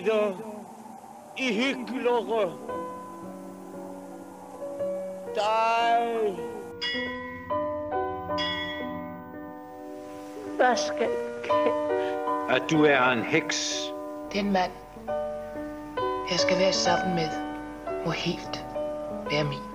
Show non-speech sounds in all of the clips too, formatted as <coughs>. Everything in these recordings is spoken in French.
lider i hyggelere dig. Hvad skal At du er en heks. Den mand, jeg skal være sammen med, må helt være min.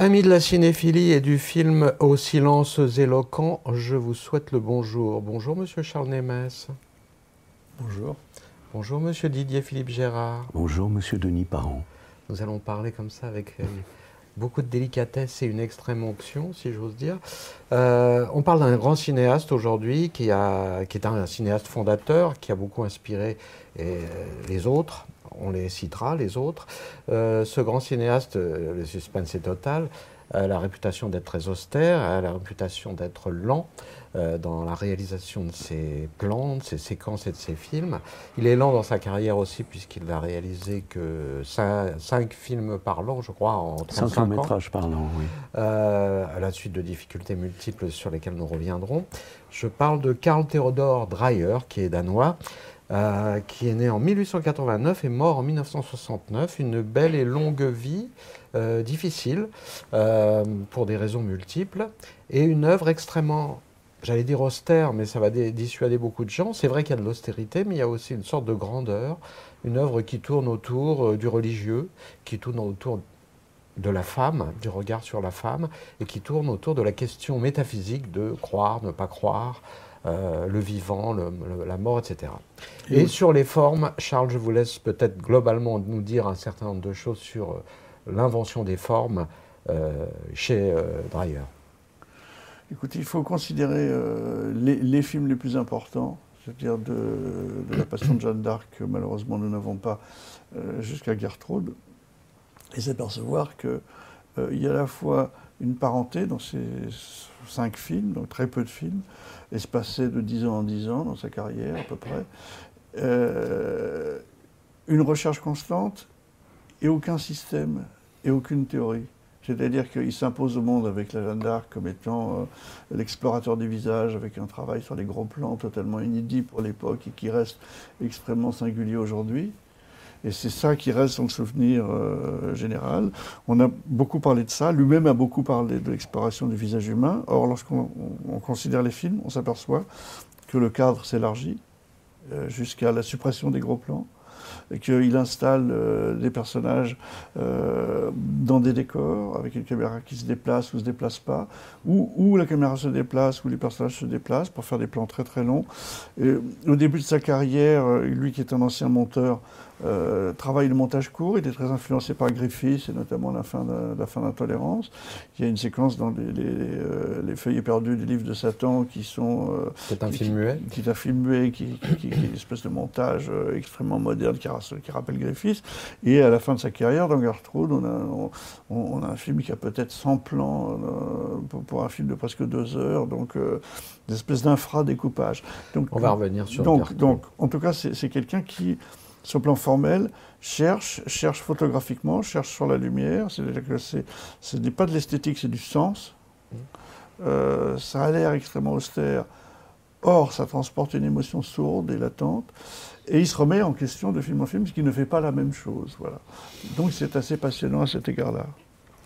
Amis de la cinéphilie et du film Aux silences éloquents, je vous souhaite le bonjour. Bonjour Monsieur Charles Nemes. Bonjour. Bonjour Monsieur Didier Philippe Gérard. Bonjour Monsieur Denis Parent. Nous allons parler comme ça avec euh, beaucoup de délicatesse et une extrême onction, si j'ose dire. Euh, on parle d'un grand cinéaste aujourd'hui qui, a- qui est un cinéaste fondateur, qui a beaucoup inspiré euh, les autres. On les citera, les autres. Euh, ce grand cinéaste, euh, le suspense est total, a la réputation d'être très austère, a la réputation d'être lent euh, dans la réalisation de ses plans, de ses séquences et de ses films. Il est lent dans sa carrière aussi puisqu'il n'a réalisé que cin- cinq films parlants, je crois, en 35 Cinq ans métrages parlant, oui. euh, à la suite de difficultés multiples sur lesquelles nous reviendrons. Je parle de Karl Theodor Dreyer, qui est danois, euh, qui est né en 1889 et mort en 1969. Une belle et longue vie, euh, difficile, euh, pour des raisons multiples, et une œuvre extrêmement, j'allais dire austère, mais ça va dissuader beaucoup de gens. C'est vrai qu'il y a de l'austérité, mais il y a aussi une sorte de grandeur, une œuvre qui tourne autour du religieux, qui tourne autour de la femme, du regard sur la femme, et qui tourne autour de la question métaphysique de croire, ne pas croire, euh, le vivant, le- le- la mort, etc. Et sur les formes, Charles, je vous laisse peut-être globalement nous dire un certain nombre de choses sur euh, l'invention des formes euh, chez Dreyer. Écoutez, il faut considérer les, les films les plus importants, c'est-à-dire de, de la Passion de Jeanne d'Arc, que malheureusement nous n'avons pas jusqu'à Gertrude, et s'apercevoir qu'il y a à la fois une parenté dans ces cinq films, donc très peu de films, espacés de 10 ans en 10 ans dans sa carrière à peu près, euh, une recherche constante et aucun système et aucune théorie. C'est-à-dire qu'il s'impose au monde avec la Jeanne d'Arc comme étant euh, l'explorateur des visages, avec un travail sur les gros plans totalement inédit pour l'époque et qui reste extrêmement singulier aujourd'hui. Et c'est ça qui reste son souvenir euh, général. On a beaucoup parlé de ça. Lui-même a beaucoup parlé de l'exploration du visage humain. Or, lorsqu'on on- on considère les films, on s'aperçoit que le cadre s'élargit euh, jusqu'à la suppression des gros plans et qu'il installe euh, des personnages dans des décors avec une caméra qui se déplace ou se déplace pas, ou, ou la caméra se déplace, ou les personnages se déplacent pour faire des plans très très longs. Au début de sa carrière, lui qui est un ancien monteur, euh, travaille le montage court, il est très influencé par Griffith et notamment la fin de, la fin d'Intolérance. Il y a une séquence dans les, les, euh, les feuilles perdues des livres de Satan qui sont... euh, C'est un qui- film muet qui est un film muet, qui, qui- qui- qui est une espèce de montage euh, extrêmement moderne qui, ra- qui rappelle Griffith. Et à la fin de sa carrière, dans Gertrude, on a, on, on a un film qui a peut-être 100 plans euh, pour, pour un film de presque deux heures, donc des espèces d'infra-découpage. On va revenir sur donc, Gertrude. donc, en tout cas, c'est quelqu'un qui, sur le plan formel, cherche, cherche photographiquement, cherche sur la lumière. C'est-à-dire que c'est- ce n'est pas de l'esthétique, c'est du sens. Euh, ça a l'air extrêmement austère. Or, ça transporte une émotion sourde et latente. Et il se remet en question de film en film, ce qui ne fait pas la même chose. Voilà. Donc c'est assez passionnant à cet égard-là.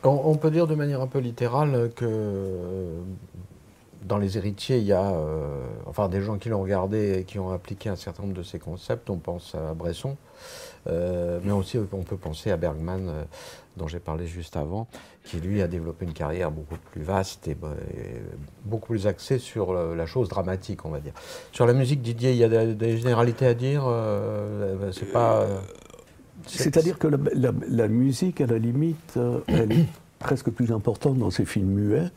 On, on peut dire de manière un peu littérale que euh, dans les héritiers, il y a euh, enfin, des gens qui l'ont regardé et qui ont appliqué un certain nombre de ces concepts. On pense à Bresson, euh, mais aussi on peut penser à Bergman, euh, dont j'ai parlé juste avant, qui lui a développé une carrière beaucoup plus vaste et, beaucoup plus axée sur la chose dramatique, on va dire. Sur la musique, Didier, il y a des, généralités à dire. c'est pas. c'est- C'est-à-dire que la, la- musique, à la limite, elle est <coughs> presque plus importante dans ces films muets,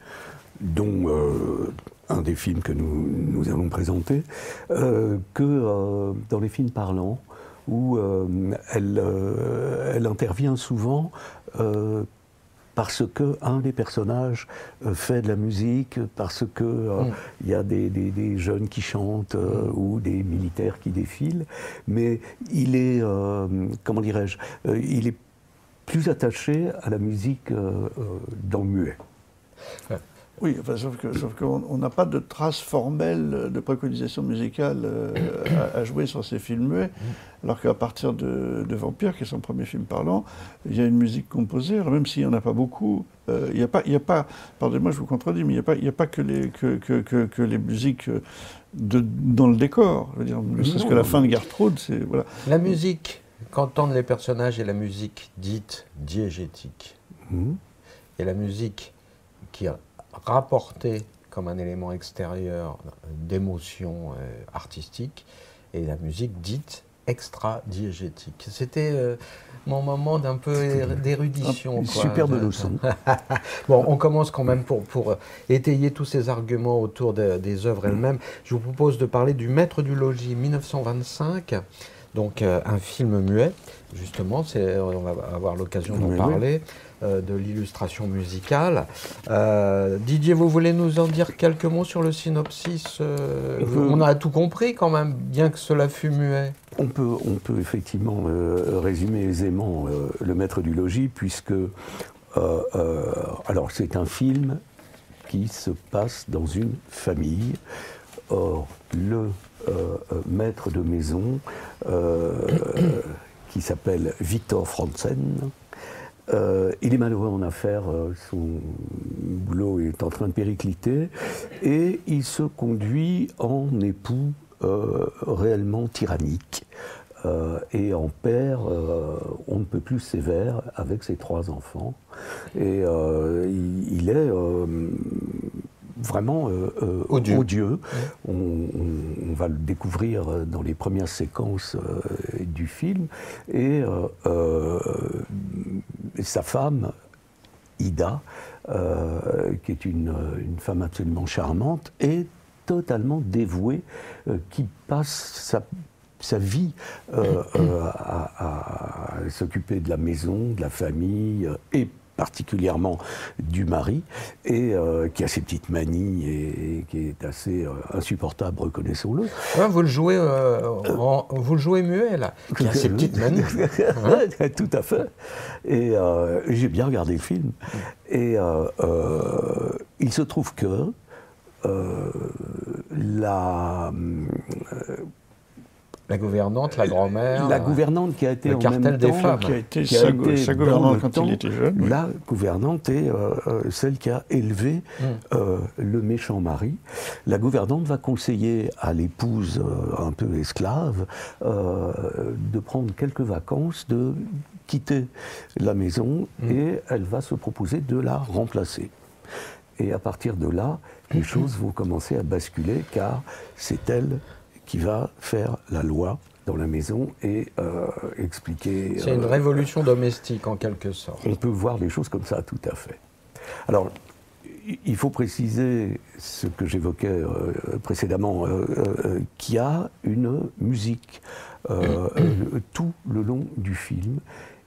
dont euh, un des films que nous, nous allons présenter, euh, que euh, dans les films parlants, où elle, elle intervient souvent parce que un des personnages fait de la musique, parce que euh, Mm. il y a des, des- des jeunes qui chantent euh, ou des militaires qui défilent, mais il est, euh, comment dirais-je, il est plus attaché à la musique dans le muet. Oui, enfin, sauf que- sauf qu'on on n'a pas de traces formelles de préconisation musicale euh, à, à jouer sur ces films muets, alors qu'à partir de, de Vampire, qui est son premier film parlant, il y a une musique composée, alors même s'il n'y en a pas beaucoup, euh, il n'y a pas, il y a pas pardonnez-moi, je vous contredis, mais il n'y a, pas- il y a pas que les, que, que, que, que les musiques de, dans le décor. Je veux dire, ne serait-ce que la fin de Gertrude, c'est voilà. La musique, qu'entendent les personnages et la musique dite diégétique, Mhm. et la musique qui est rapportée comme un élément extérieur d'émotion euh, artistique, et la musique dite extra-diégétique. C'était euh, mon moment d'un peu é- d'érudition. Superbe leçon. <laughs> Bon, on commence quand même pour, pour euh, étayer tous ces arguments autour de- des œuvres elles-mêmes. Je vous propose de parler du Maître du logis 1925, donc euh, un film muet, justement, on va avoir l'occasion d'en Oui, oui. parler, euh, de l'illustration musicale. Euh, Didier, vous voulez nous en dire quelques mots sur le synopsis euh, On a tout compris quand même, bien que cela fût muet. On peut, on peut effectivement euh, résumer aisément euh, le maître du logis, puisque euh, euh, alors c'est un film qui se passe dans une famille. Or, le euh, euh, maître de maison, euh, qui s'appelle Victor Franzen, euh, il est malheureux en affaires, euh, son boulot est en train de péricliter, et il se conduit en époux euh, réellement tyrannique, et en père, on ne peut plus sévère avec ses trois enfants. Et il, est vraiment euh, euh, Odieux. odieux. On, on- on va le découvrir euh, dans les premières séquences euh, du film. Et euh, sa femme, Ida, qui est une, une femme absolument charmante, est totalement dévouée, qui passe sa, sa vie euh, <clears throat> euh, à, à s'occuper de la maison, de la famille et particulièrement du mari, et euh, qui a ses petites manies et, et qui est assez euh, insupportable, reconnaissons-le. Ouais, vous, le jouez, euh, en- vous le jouez muet, là. Qui a ses petites manies. <laughs> Tout à fait. Et j'ai bien regardé le film. Et il se trouve que la, La gouvernante, la grand-mère. la gouvernante qui a été le en cartel même des temps, femmes. Qui a été qui a sa, été gouvernante quand temps il était jeune. oui. La gouvernante est euh, euh, celle qui a élevé Mm. euh, le méchant mari. La gouvernante va conseiller à l'épouse euh, un peu esclave euh, de prendre quelques vacances, de quitter la maison Mm. et elle va se proposer de la remplacer. Et à partir de là, les choses vont commencer à basculer car c'est elle qui va faire la loi dans la maison et euh, expliquer. C'est une euh, révolution domestique, en quelque sorte. on peut voir des choses comme ça, tout à fait. Alors, il faut préciser ce que j'évoquais euh, précédemment, qu'il y a une musique tout le long du film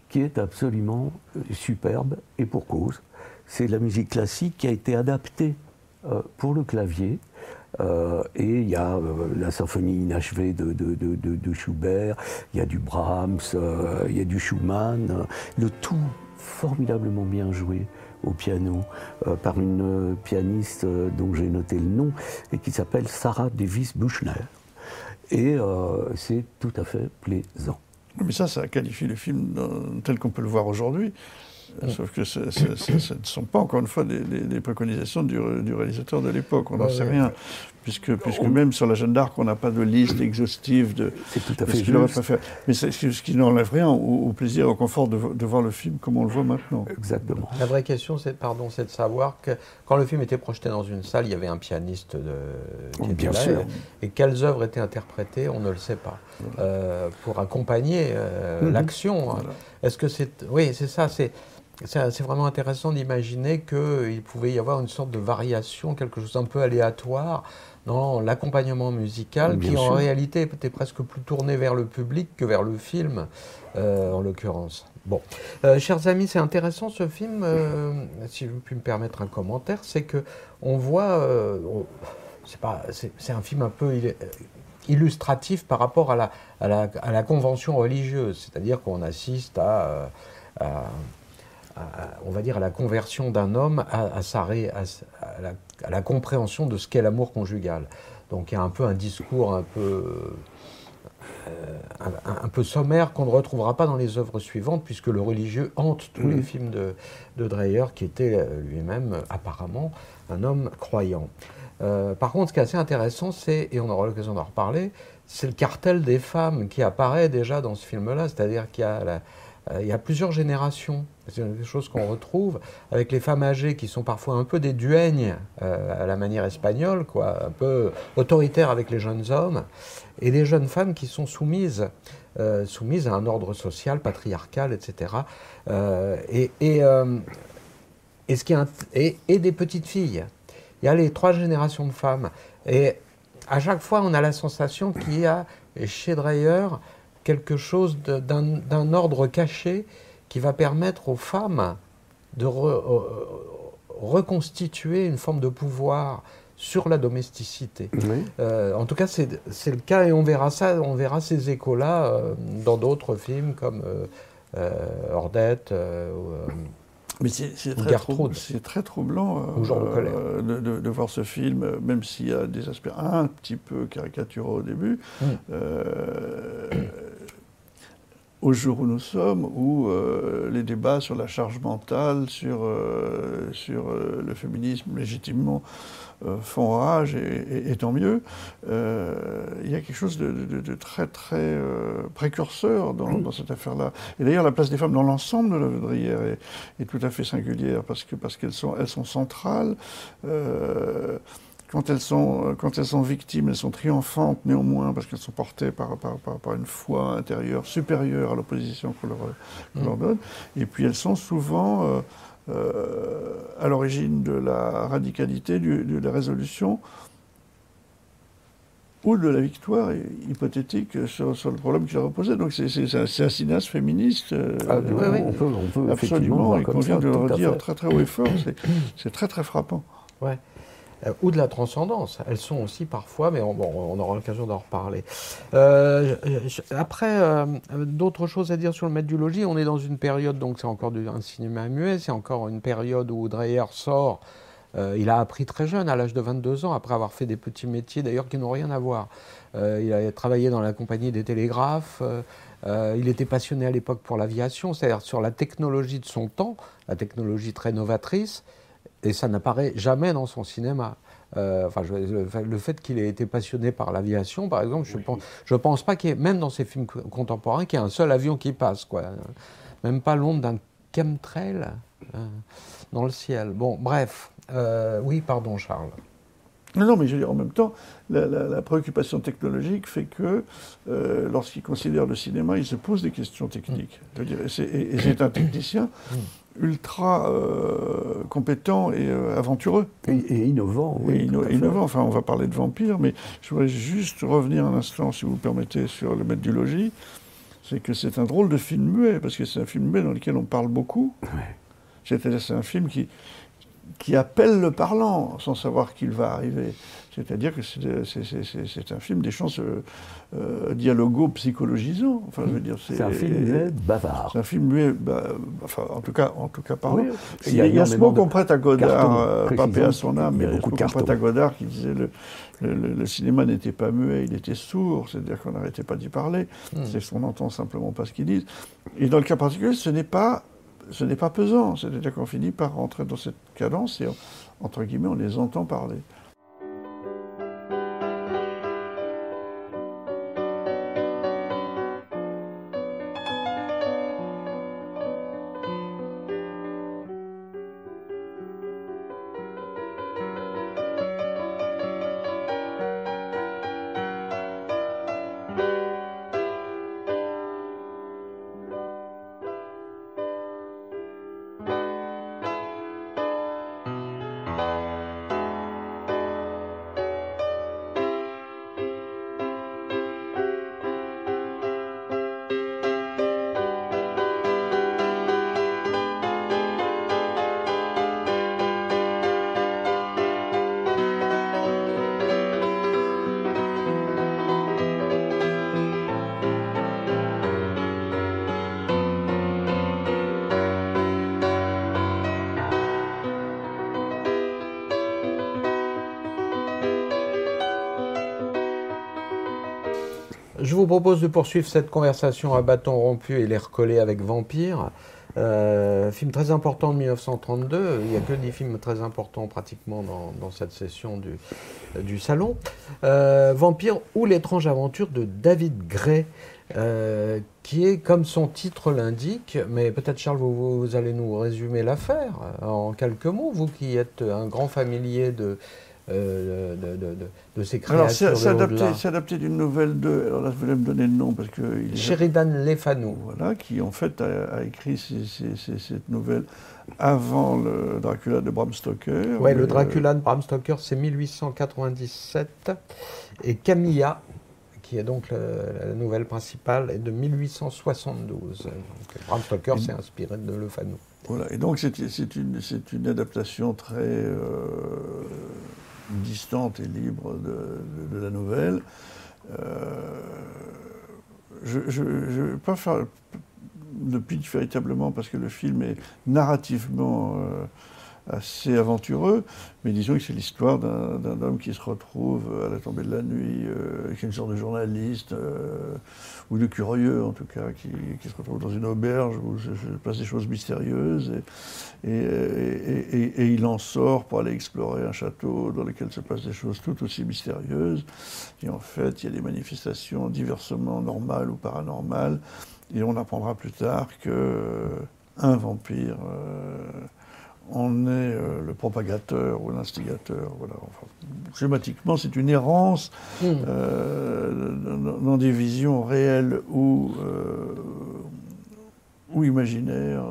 qui est absolument superbe et pour cause. C'est la musique classique qui a été adaptée pour le clavier. Euh, et il y a euh, la symphonie inachevée de, de- de- Schubert, il y a du Brahms, euh, il y a du Schumann, le tout formidablement bien joué au piano par une pianiste dont j'ai noté le nom et qui s'appelle Sarah Davis Buchner. Et c'est tout à fait plaisant. Mais ça, ça qualifie le film tel qu'on peut le voir aujourd'hui. Sauf que ce, ce- ce- ce ne sont pas, encore une fois, des, des- des préconisations du, du réalisateur de l'époque. On n'en sait rien. Puisque, puisque même sur la Jeanne d'Arc, on n'a pas de liste exhaustive de, tout à de fait ce qu'il aurait fait. Mais c'est ce qui- n'enlève rien au, au plaisir et au confort de, vo- de voir le film comme on le voit maintenant. Exactement. La vraie question, c'est pardon, c'est de savoir que quand le film était projeté dans une salle, il y avait un pianiste de, qui Oh, était bien là, sûr. Et, quelles œuvres étaient interprétées, on ne le sait pas, euh, pour accompagner euh, Mhm. l'action. Voilà. Est-ce que c'est, oui, c'est ça, c'est. C'est vraiment intéressant d'imaginer qu'il pouvait y avoir une sorte de variation, quelque chose un peu aléatoire dans l'accompagnement musical, Bien qui en réalité était presque plus tourné vers le public que vers le film, euh, en l'occurrence. Bon, Euh, chers amis, c'est intéressant ce film. euh, si je puis me permettre un commentaire, c'est que on voit, c'est pas, c'est un film un peu il- illustratif par rapport à la, à la, à la convention religieuse, c'est-à-dire qu'on assiste à, à- à- on va dire, à la conversion d'un homme à, sa ré- la, à la compréhension de ce qu'est l'amour conjugal. Donc il y a un peu un discours un peu, euh, un, un- un peu sommaire qu'on ne retrouvera pas dans les œuvres suivantes, puisque le religieux hante tous les films de, de Dreyer, qui était euh, lui-même apparemment un homme croyant. Euh, par contre, ce qui est assez intéressant, c'est, et on aura l'occasion d'en reparler, c'est le cartel des femmes qui apparaît déjà dans ce film-là, c'est-à-dire qu'il y a, la- il y a plusieurs générations. C'est quelque chose qu'on retrouve avec les femmes âgées qui sont parfois un peu des duègnes euh, à la manière espagnole, quoi, un peu autoritaires avec les jeunes hommes, et des jeunes femmes qui sont soumises, euh, soumises à un ordre social, patriarcal, etc. Euh, et, et, euh, ce qui est et, et des petites filles. Il y a les trois générations de femmes. Et à chaque fois, on a la sensation qu'il y a chez Dreyer quelque chose d'un ordre caché qui va permettre aux femmes de re- euh, reconstituer une forme de pouvoir sur la domesticité. Oui. Euh, en tout cas, c'est le cas et on verra ça, on verra ces échos-là euh, dans d'autres films comme euh, Ordette. ou, Mais c'est très, Gertrude. troub- c'est très troublant de voir ce film, même s'il y a des aspects un petit peu caricaturaux au début. Mm. Au jour où nous sommes, où euh, les débats sur la charge mentale, sur, euh, sur euh, le féminisme légitimement font rage, et, et- et tant mieux, il y a quelque chose de, de- de très très précurseur dans, dans cette affaire-là. Et d'ailleurs, la place des femmes dans l'ensemble de de Dreyer est, est tout à fait singulière parce que parce qu'elles sont elles sont centrales. Euh, quand elles, sont, quand elles sont victimes, elles sont triomphantes néanmoins parce qu'elles sont portées par, par, par, par une foi intérieure supérieure à l'opposition qu'on leur, leur donne. Et puis elles sont souvent euh, euh, à l'origine de la radicalité, du- de la résolution ou de la victoire hypothétique sur, sur le problème qui leur opposait. Donc c'est un, un cinéaste féministe. euh, Ah, oui, oui. On peut, on peut effectivement Absolument, il convient de le redire très très haut et fort. C'est- C'est très très frappant. Ouais. Euh, ou de la transcendance. Elles sont aussi parfois, mais on, bon, on aura l'occasion d'en reparler. Euh, après, euh, d'autres choses à dire sur le maître du logis. On est dans une période, donc c'est encore un cinéma muet, c'est encore une période où Dreyer sort. euh, il a appris très jeune, à l'âge de 22 ans, après avoir fait des petits métiers d'ailleurs qui n'ont rien à voir. Il a travaillé dans la compagnie des télégraphes. il était passionné à l'époque pour l'aviation, c'est-à-dire sur la technologie de son temps, la technologie très novatrice et ça n'apparaît jamais dans son cinéma. Euh, enfin, je- le, le fait qu'il ait été passionné par l'aviation, par exemple, je pense, je pense pas qu'il y ait, même dans ses films co- contemporains, qu'il y ait un seul avion qui passe, quoi. Même pas l'onde d'un chemtrail euh, dans le ciel. Bon, bref. Euh, oui, pardon, Charles. Non, mais je veux dire, en même temps, la, la- la préoccupation technologique fait que euh, lorsqu'il considère le cinéma, il se pose des questions techniques. Je veux dire, et c'est- et et c'est un technicien ultra euh, compétent et euh, aventureux. Et, et innovant, oui. et inno- innovant. Enfin, on va parler de vampires, mais je voudrais juste revenir un instant, si vous permettez, sur le maître du logis. C'est que c'est un drôle de film muet, parce que c'est un film muet dans lequel on parle beaucoup. Ouais. C'est-à-dire c'est un film qui, qui appelle le parlant sans savoir qu'il va arriver. C'est-à-dire que c'est un film des chances euh, euh, dialogo-psychologisants. Enfin, C'est un film muet bavard. C'est un film muet, bah, enfin, en tout cas, en tout cas parlant. Oui, Il y a, il y a ce mot qu'on prête à Godard, euh, pas à son âme, mais beaucoup de prête à Godard qui disait le, le, le- le cinéma n'était pas muet, il était sourd, c'est-à-dire qu'on n'arrêtait pas d'y parler, c'est qu'on n'entend simplement pas ce qu'ils disent. Et dans le cas particulier, ce n'est pas, ce n'est pas pesant, c'est-à-dire qu'on finit par rentrer dans cette cadence et, entre guillemets, on les entend parler. Vous propose de poursuivre cette conversation à bâton rompu et les recoller avec Vampire. Euh, film très important de 1932. Il n'y a que des films très importants pratiquement dans, cette session du, du salon. Euh, Vampire ou l'étrange aventure de David Gray, euh, qui est comme son titre l'indique, mais peut-être Charles, vous allez nous résumer l'affaire en quelques mots, vous qui êtes un grand familier de, euh, de, de, de, Alors, créatures c'est adapté, d'une nouvelle de. Alors là, je voulais me donner le nom parce que. il Sheridan Le Fanu. Voilà, qui en fait a, a écrit cette nouvelle avant le Dracula de Bram Stoker. Ouais, le Mais, Dracula de Bram Stoker, c'est 1897. Et Camilla, qui est donc le- la nouvelle principale, est de 1872. Donc, Bram Stoker s'est inspiré de Le Fanu. Voilà, et donc c'est une, une adaptation très euh, distante et libre de, la nouvelle. Euh, je ne vais pas faire de pitch véritablement parce que le film est narrativement euh, assez aventureux, mais disons que c'est l'histoire d'un homme qui se retrouve à la tombée de la nuit, euh, qui est une sorte de journaliste, euh, ou de curieux en tout cas, qui, se retrouve dans une auberge où se, se passent des choses mystérieuses, et, il en sort pour aller explorer un château dans lequel se passent des choses tout aussi mystérieuses, et en fait il y a des manifestations diversement normales ou paranormales, et on apprendra plus tard que euh, un vampire euh, en est euh, le propagateur ou l'instigateur. Voilà. Enfin, schématiquement, c'est une errance Hmm. euh, dans, des visions réelles ou, euh, ou imaginaires,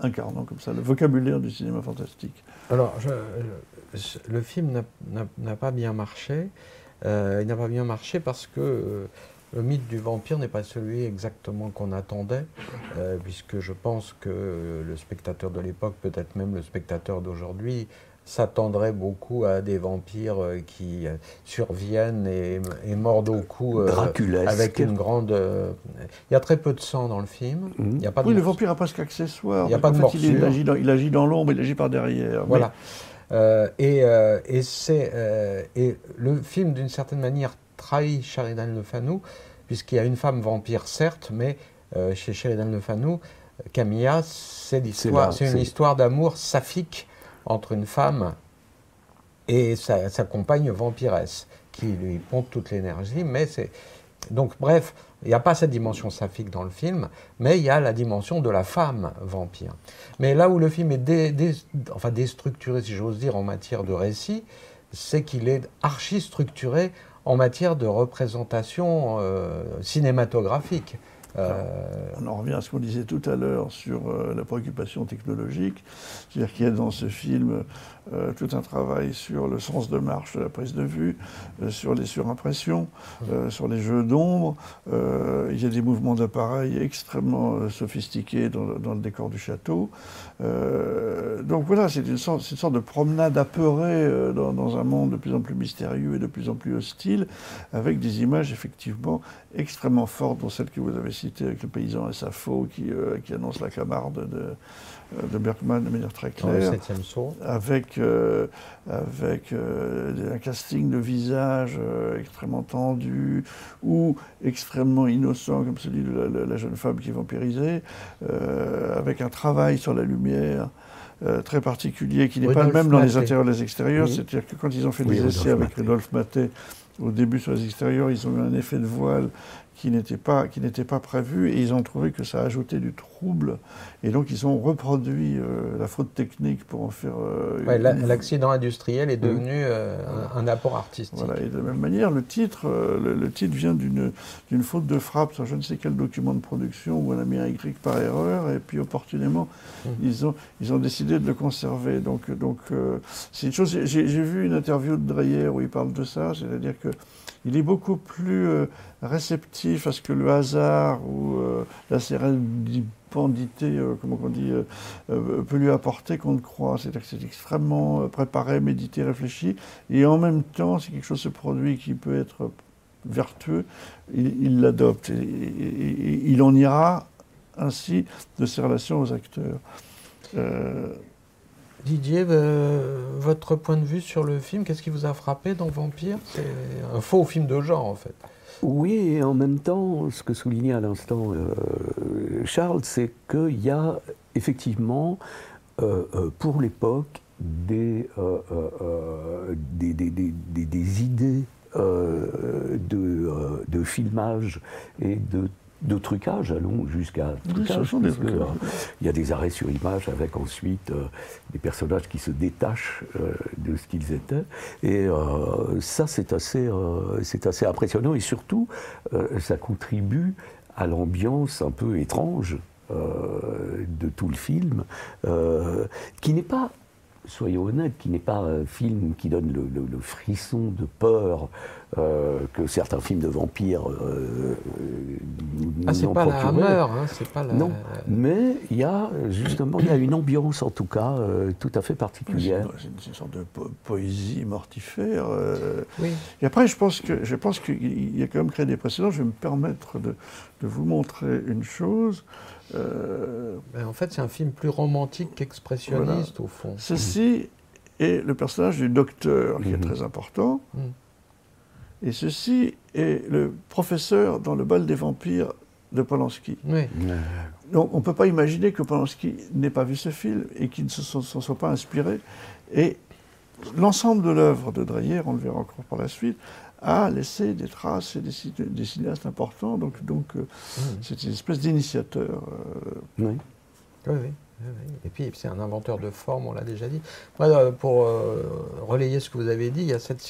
incarnant comme ça le vocabulaire du cinéma fantastique. Alors, je- je- le film n'a- pas bien marché. Il n'a pas bien marché parce que le mythe du vampire n'est pas celui exactement qu'on attendait, euh, puisque je pense que le spectateur de l'époque, peut-être même le spectateur d'aujourd'hui, s'attendrait beaucoup à des vampires euh, qui euh, surviennent et, et mordent au cou euh, avec une grande... euh, Il y a très peu de sang dans le film. Mhm. Il y a pas de oui, le vampire n'a presque accessoire. Il y a pas de fait, il, agit dans, il agit dans l'ombre, il agit par derrière. Mais- Voilà. Euh, et euh, et, c'est, euh, et le film, d'une certaine manière, trahit Sheridan Le Fanu, puisqu'il y a une femme vampire, certes, mais euh, chez Sheridan Le Fanu, Camilla, c'est, l'histoire, c'est une histoire d'amour saphique entre une femme et sa, sa compagne vampiresse, qui lui pompe toute l'énergie, mais c'est... Donc bref, il n'y a pas cette dimension saphique dans le film, mais il y a la dimension de la femme vampire. Mais là où le film est dé- dé- enfin déstructuré, si j'ose dire, en matière de récit, c'est qu'il est archi structuré en matière de représentation euh, cinématographique. Euh, On en revient à ce qu'on disait tout à l'heure sur euh, la préoccupation technologique. C'est-à-dire qu'il y a dans ce film euh, tout un travail sur le sens de marche de la prise de vue, euh, sur les surimpressions, euh, sur les jeux d'ombre. Il y a des mouvements d'appareil extrêmement sophistiqués dans, le- décor du château. Donc voilà, c'est une, sorte- de promenade apeurée dans, un monde de plus en plus mystérieux et de plus en plus hostile, avec des images effectivement extrêmement fortes, dont celle que vous avez citée avec le paysan et Sappho qui, euh, qui annonce la camarde de, de Bergman de manière très claire avec, euh, avec euh, un casting de visage euh, extrêmement tendu ou extrêmement innocent comme celui de la, la- la jeune femme qui est vampirisée, euh, avec un travail sur la lumière euh, très particulier qui n'est pas le même dans les intérieurs et les extérieurs. Oui. C'est-à-dire que quand ils ont fait Oui, des essais avec. Rudolf Maté au début sur les extérieurs, ils ont eu un effet de voile qui n'était pas, qui n'était pas prévu et ils ont trouvé que ça ajoutait du trouble. Et donc ils ont reproduit euh, la faute technique pour en faire... euh, Ouais, une- L'accident industriel est devenu euh, un, un apport artistique. voilà, et de la même manière, le titre, le, le titre vient d'une d'une faute de frappe sur je ne sais quel document de production où on a mis un Y par erreur, et puis opportunément, Mhm. ils, ont, ils ont décidé de le conserver. Donc, donc c'est une chose. J'ai j'ai vu une interview de Dreyer où il parle de ça, c'est-à-dire que il est beaucoup plus euh, réceptif à ce que le hasard ou euh, la sérendipité, euh, comment euh, peut lui apporter qu'on ne croit. C'est-à-dire que c'est extrêmement préparé, médité, réfléchi, et en même temps, si quelque chose se produit qui peut être vertueux, il l'adopte. Et il en ira ainsi de ses relations aux acteurs. Didier, euh, votre point de vue sur le film, qu'est-ce qui vous a frappé dans Vampire? C'est un faux film de genre en fait. Oui, et en même temps, ce que soulignait à l'instant euh, Charles, c'est qu'il y a effectivement, euh, pour l'époque, des, idées de filmage et de, de trucage, allons jusqu'à trucage, euh, il y a des arrêts sur image avec ensuite euh, des personnages qui se détachent euh, de ce qu'ils étaient. Et ça, c'est assez, c'est assez impressionnant. Et surtout, ça contribue à l'ambiance un peu étrange de tout le film, qui n'est pas, soyons honnêtes, qui n'est pas un film qui donne le, le- le frisson de peur euh, que certains films de vampires euh, Ah, c'est pas la. Hammer, hein, c'est pas la. Non, mais il y a justement il y a une ambiance en tout cas euh, tout à fait particulière. c'est une sorte de po- poésie mortifère. euh. Oui. Et après, je pense que je pense qu'il y a quand même créé des précédents. Je vais me permettre de, de vous montrer une chose. Euh, Ben, en fait, c'est un film plus romantique qu'expressionniste au fond. ceci est le personnage du docteur qui est Mhm. très important. Mhm. Et ceci est le professeur dans le bal des vampires de Polanski. Oui. Donc on ne peut pas imaginer que Polanski n'ait pas vu ce film et qu'il ne se s'en soit pas inspiré. Et l'ensemble de l'œuvre de Dreyer, on le verra encore par la suite, a laissé des traces et des, ci- des cinéastes importants. Donc donc euh, c'est une espèce d'initiateur. euh, Oui. Oui, oui, oui, oui. Et puis, c'est un inventeur de forme, on l'a déjà dit. Moi, euh, pour euh, relayer ce que vous avez dit, il y a cette,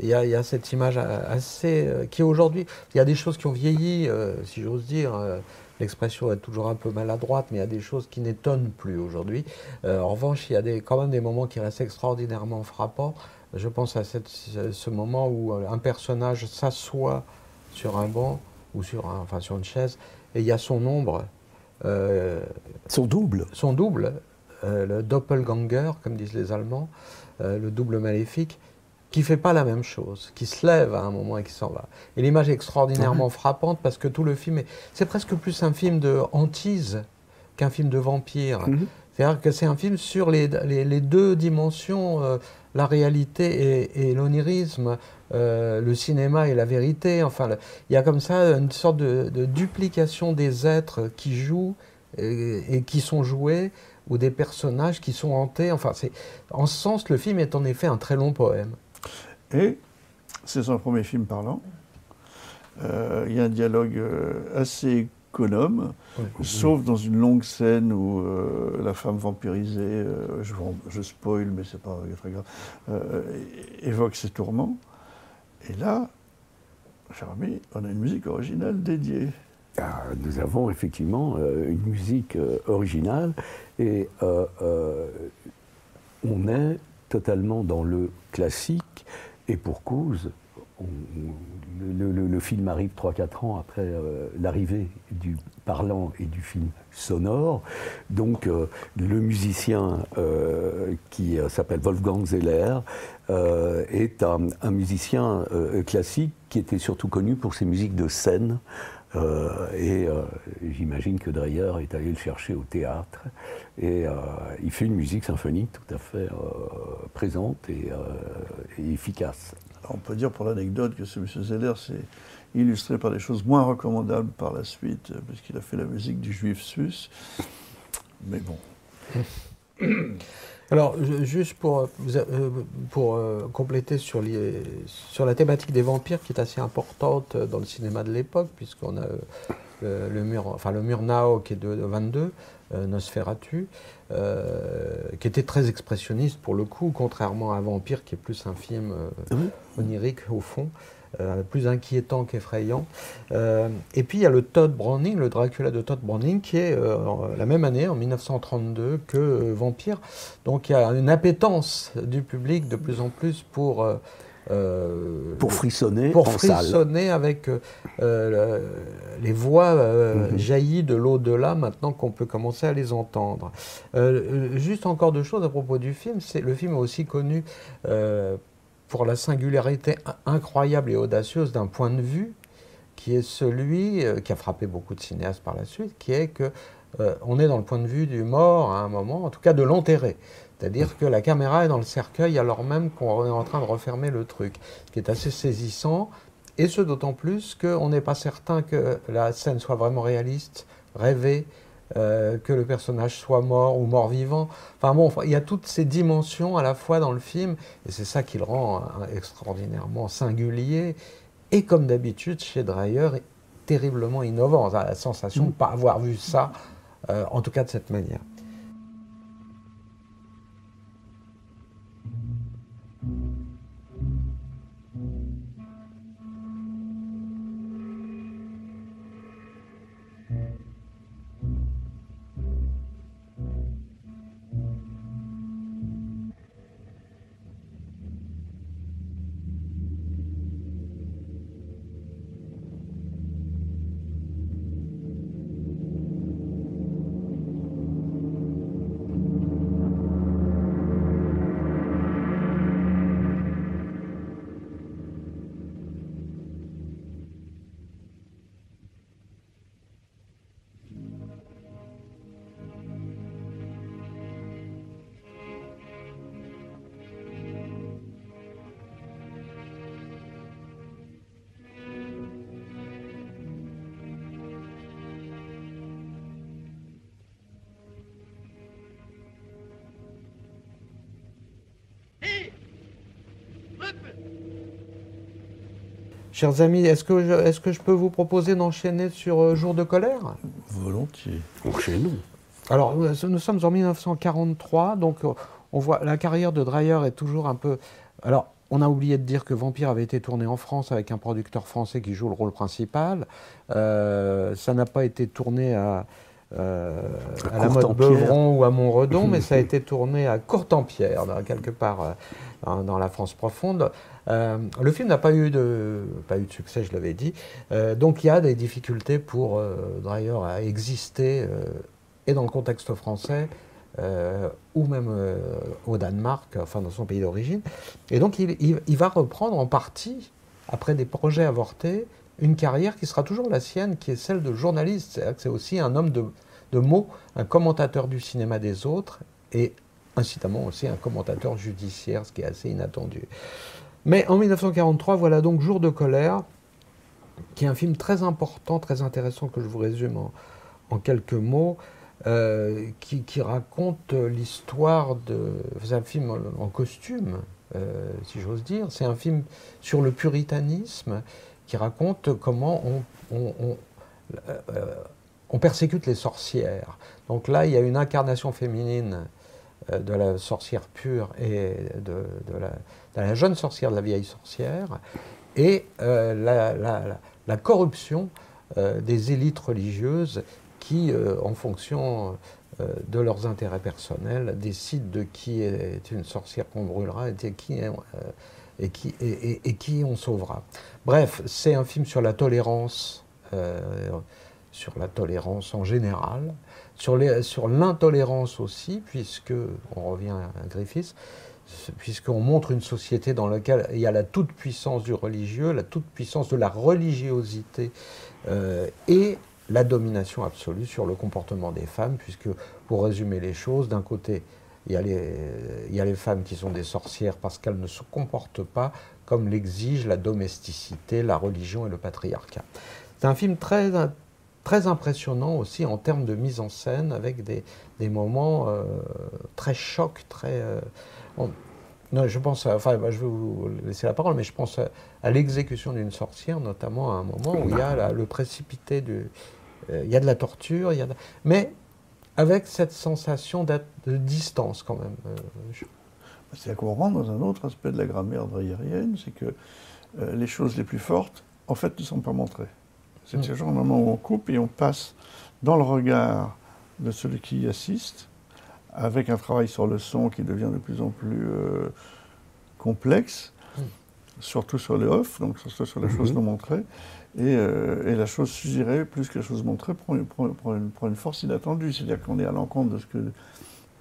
il y a, il y a cette image assez. euh, qui aujourd'hui. Il y a des choses qui ont vieilli, euh, si j'ose dire. euh, L'expression est toujours un peu maladroite, mais il y a des choses qui n'étonnent plus aujourd'hui. Euh, en revanche, il y a des, quand même des moments qui restent extraordinairement frappants. Je pense à cette- ce moment où un personnage s'assoit sur un banc ou sur, un- enfin, sur une chaise et il y a son ombre. euh, Son double. son double, euh, le doppelganger, comme disent les Allemands, le double maléfique, qui fait pas la même chose, qui se lève à un moment et qui s'en va. Et l'image est extraordinairement frappante parce que tout le film est, c'est presque plus un film de hantise qu'un film de vampire. Mhm. C'est-à-dire que c'est un film sur les, les- les deux dimensions, euh, la réalité et, et l'onirisme, euh, le cinéma et la vérité. Enfin, il y a comme ça une sorte de, de duplication des êtres qui jouent et, et qui sont joués, ou des personnages qui sont hantés. Enfin, en ce sens, le film est en effet un très long poème. Et c'est son premier film parlant. Euh, Il y a un dialogue euh, assez économe, sauf dans une longue scène où euh, la femme vampirisée, euh, je, spoil, mais c'est pas très grave, évoque ses tourments. Et là, cher ami, on a une musique originale dédiée. Ah, nous avons effectivement une musique originale et on est totalement dans le classique et pour cause. le, film arrive 3-4 ans après euh, l'arrivée du parlant et du film sonore. Donc euh, le musicien euh, qui s'appelle Wolfgang Zeller est un, musicien classique qui était surtout connu pour ses musiques de scène. Euh, et euh, j'imagine que Dreyer est allé le chercher au théâtre. Et euh, il fait une musique symphonique tout à fait euh, présente et, euh, et efficace. Alors, on peut dire pour l'anecdote que ce M. Zeller s'est illustré par des choses moins recommandables par la suite, euh, parce qu'il a fait la musique du Juif suisse. Mais bon, <clears throat> Alors, juste pour, euh, pour euh, compléter sur, les- sur la thématique des vampires, qui est assez importante dans le cinéma de l'époque, puisqu'on a euh, le, le mur, enfin le mur Nao qui est de, de 22, euh, Nosferatu, euh, qui était très expressionniste pour le coup, contrairement à Vampire, qui est plus un film euh, Oui. onirique au fond. Euh, plus inquiétant qu'effrayant. Euh, et puis il y a le Todd Browning, le Dracula de Todd Browning, qui est euh, la même année, en 1932, que Vampire. Donc il y a une appétence du public de plus en plus pour, Pour frissonner pour en salle. frissonner avec le- les voix Mhm. jaillies de l'au-delà maintenant qu'on peut commencer à les entendre. Juste encore deux choses à propos du film. C'est le film est aussi connu pour la singularité in- incroyable et audacieuse d'un point de vue qui est celui euh, qui a frappé beaucoup de cinéastes par la suite, qui est que euh, on est dans le point de vue du mort à un moment, en tout cas de l'enterré. C'est-à-dire que la caméra est dans le cercueil alors même qu'on est en train de refermer le truc, ce qui est assez saisissant, et ce d'autant plus qu'on n'est pas certain que la scène soit vraiment réaliste, rêvée, euh, que le personnage soit mort ou mort-vivant. Enfin bon, il y a toutes ces dimensions à la fois dans le film, et c'est ça qui le rend hein, extraordinairement singulier, et comme d'habitude chez Dreyer, terriblement innovant. On a la sensation de ne pas avoir vu ça, euh, en tout cas de cette manière. Chers amis, est-ce que, je, est que je peux vous proposer d'enchaîner sur euh, Jour de colère? Volontiers. Enchaînons. Alors, nous sommes en 1943, donc euh, on voit la carrière de Dreyer est toujours un peu. Alors, on a oublié de dire que Vampire avait été tourné en France avec un producteur français qui joue le rôle principal. Euh, ça n'a pas été tourné à, la mode Beuvron ou à Montredon, <laughs> mais ça a été tourné à Courtampierre, quelque part dans la France profonde. Euh, le film n'a pas, eu de, pas eu de succès, je l'avais dit. Euh, donc il y a des difficultés pour euh, Dreyer à exister, et dans le contexte français, ou même au Danemark, enfin dans son pays d'origine. Et donc il, il, va reprendre en partie, après des projets avortés, une carrière qui sera toujours la sienne, qui est celle de journaliste. C'est aussi un homme de, de mots, un commentateur du cinéma des autres, et incitamment aussi un commentateur judiciaire, ce qui est assez inattendu. Mais en 1943, voilà donc Jour de colère, qui est un film très important, très intéressant, que je vous résume en, quelques mots, euh, qui, raconte l'histoire de... C'est un film en, costume, euh, si j'ose dire. C'est un film sur le puritanisme, raconte comment on, euh, on, persécute les sorcières. Donc là, il y a une incarnation féminine de la sorcière pure et de la jeune sorcière de la vieille sorcière, et euh, la, corruption euh, des élites religieuses qui, euh, en fonction de leurs intérêts personnels, décident de qui est une sorcière qu'on brûlera et qui, et, qui, on sauvera. Bref, c'est un film sur la tolérance, sur la tolérance en général, sur l'intolérance aussi, puisque, on revient à Griffiths, puisqu'on montre une société dans laquelle il y a la toute-puissance du religieux, la toute-puissance de la religiosité euh, et la domination absolue sur le comportement des femmes, puisque, pour résumer les choses, d'un côté, il y, a les, femmes qui sont des sorcières parce qu'elles ne se comportent pas comme l'exige la domesticité, la religion et le patriarcat. C'est un film très, impressionnant aussi en termes de mise en scène, avec des, moments euh, très chocs, très... Euh, je pense, enfin, je vais vous laisser la parole, mais je pense à, l'exécution d'une sorcière, notamment à un moment où il y a le précipité du. Euh, il y a de la torture, mais avec cette sensation de distance quand même. Euh, c'est à comprendre dans un autre aspect de la grammaire dreyerienne, c'est que euh, les choses les plus fortes, en fait, ne sont pas montrées. C'est ce genre de moment où on coupe et on passe dans le regard de celui qui y assiste avec un travail sur le son qui devient de plus en plus euh, complexe. Surtout sur les off, donc surtout sur les choses mhm. non montrées. Euh, et, la chose suggérée, plus que la chose montrée, prend, une, force inattendue. C'est-à-dire qu'on est à l'encontre de ce que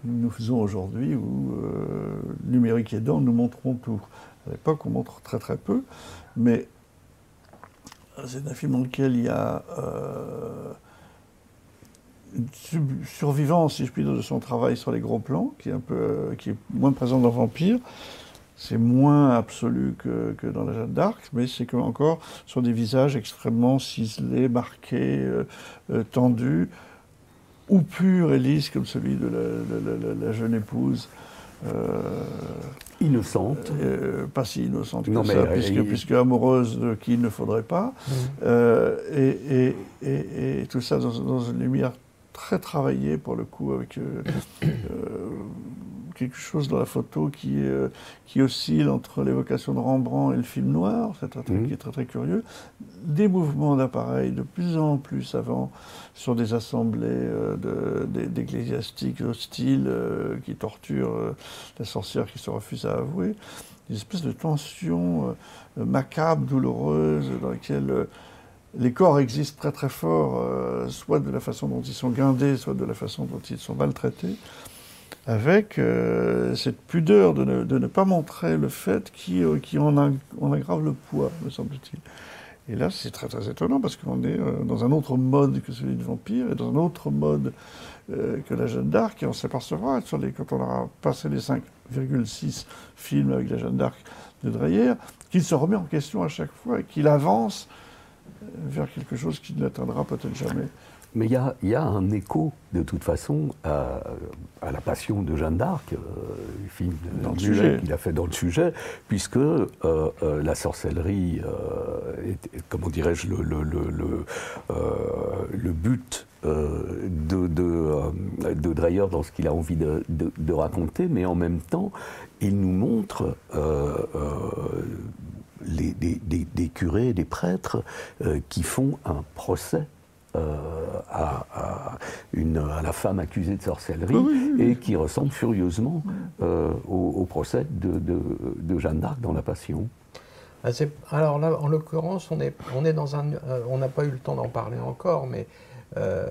nous faisons aujourd'hui, où euh, numérique aidant, nous montrons tout. À l'époque, on montre très très peu, mais c'est un film dans lequel il y a une sub- survivance, si je puis dire, de son travail sur les gros plans, qui est, un peu, euh, qui est moins présent dans Vampire. C'est moins absolu que, que dans la Jeanne d'Arc, mais c'est que encore sur des visages extrêmement ciselés, marqués, euh, euh, tendus, ou purs et lisses, comme celui de la, de la- la- la jeune épouse. euh, Innocente. pas si innocente que Non, ça, puisque, il- puisque amoureuse de qui il ne faudrait pas. Euh, et, et- et- et tout ça dans, dans une lumière très travaillée, pour le coup, avec quelque chose dans la photo qui, euh, qui oscille entre l'évocation de Rembrandt et le film noir, c'est un truc Mhm. qui est très très curieux. Des mouvements d'appareil de plus en plus savants sur des assemblées euh, de- d'e- d'ecclésiastiques hostiles euh, qui torturent la sorcière qui se refuse à avouer. Des espèces de tensions macabres, douloureuses, dans lesquelles les corps existent très très fort, euh, soit de la façon dont ils sont guindés, soit de la façon dont ils sont maltraités, avec euh, cette pudeur de ne, pas montrer le fait qui, euh, en, aggrave le poids, me semble-t-il. Et là, c'est très étonnant parce qu'on est euh, dans un autre mode que celui de Vampire et dans un autre mode que la Jeanne d'Arc. Et on s'apercevra, quand on aura passé les 5,6 films avec la Jeanne d'Arc de Dreyer, qu'il se remet en question à chaque fois et qu'il avance vers quelque chose qui ne l'atteindra peut-être jamais. Mais il y a, il y a un écho, de toute façon, à, à la passion de Jeanne d'Arc, euh, le film qu'il a fait dans le sujet, puisque euh, euh, la sorcellerie, est- comment dirais-je, le, le, le, le, le but de, de, de Dreyer dans ce qu'il a envie de, raconter, mais en même temps, il nous montre les- des, des- des curés, des prêtres euh, qui font un procès à, à une, à la femme accusée de sorcellerie et qui ressemble furieusement euh, au, au procès de, de- de Jeanne d'Arc dans La Passion. Ah, Alors là, en l'occurrence, on est, on est dans un. euh, on n'a pas eu le temps d'en parler encore, mais euh,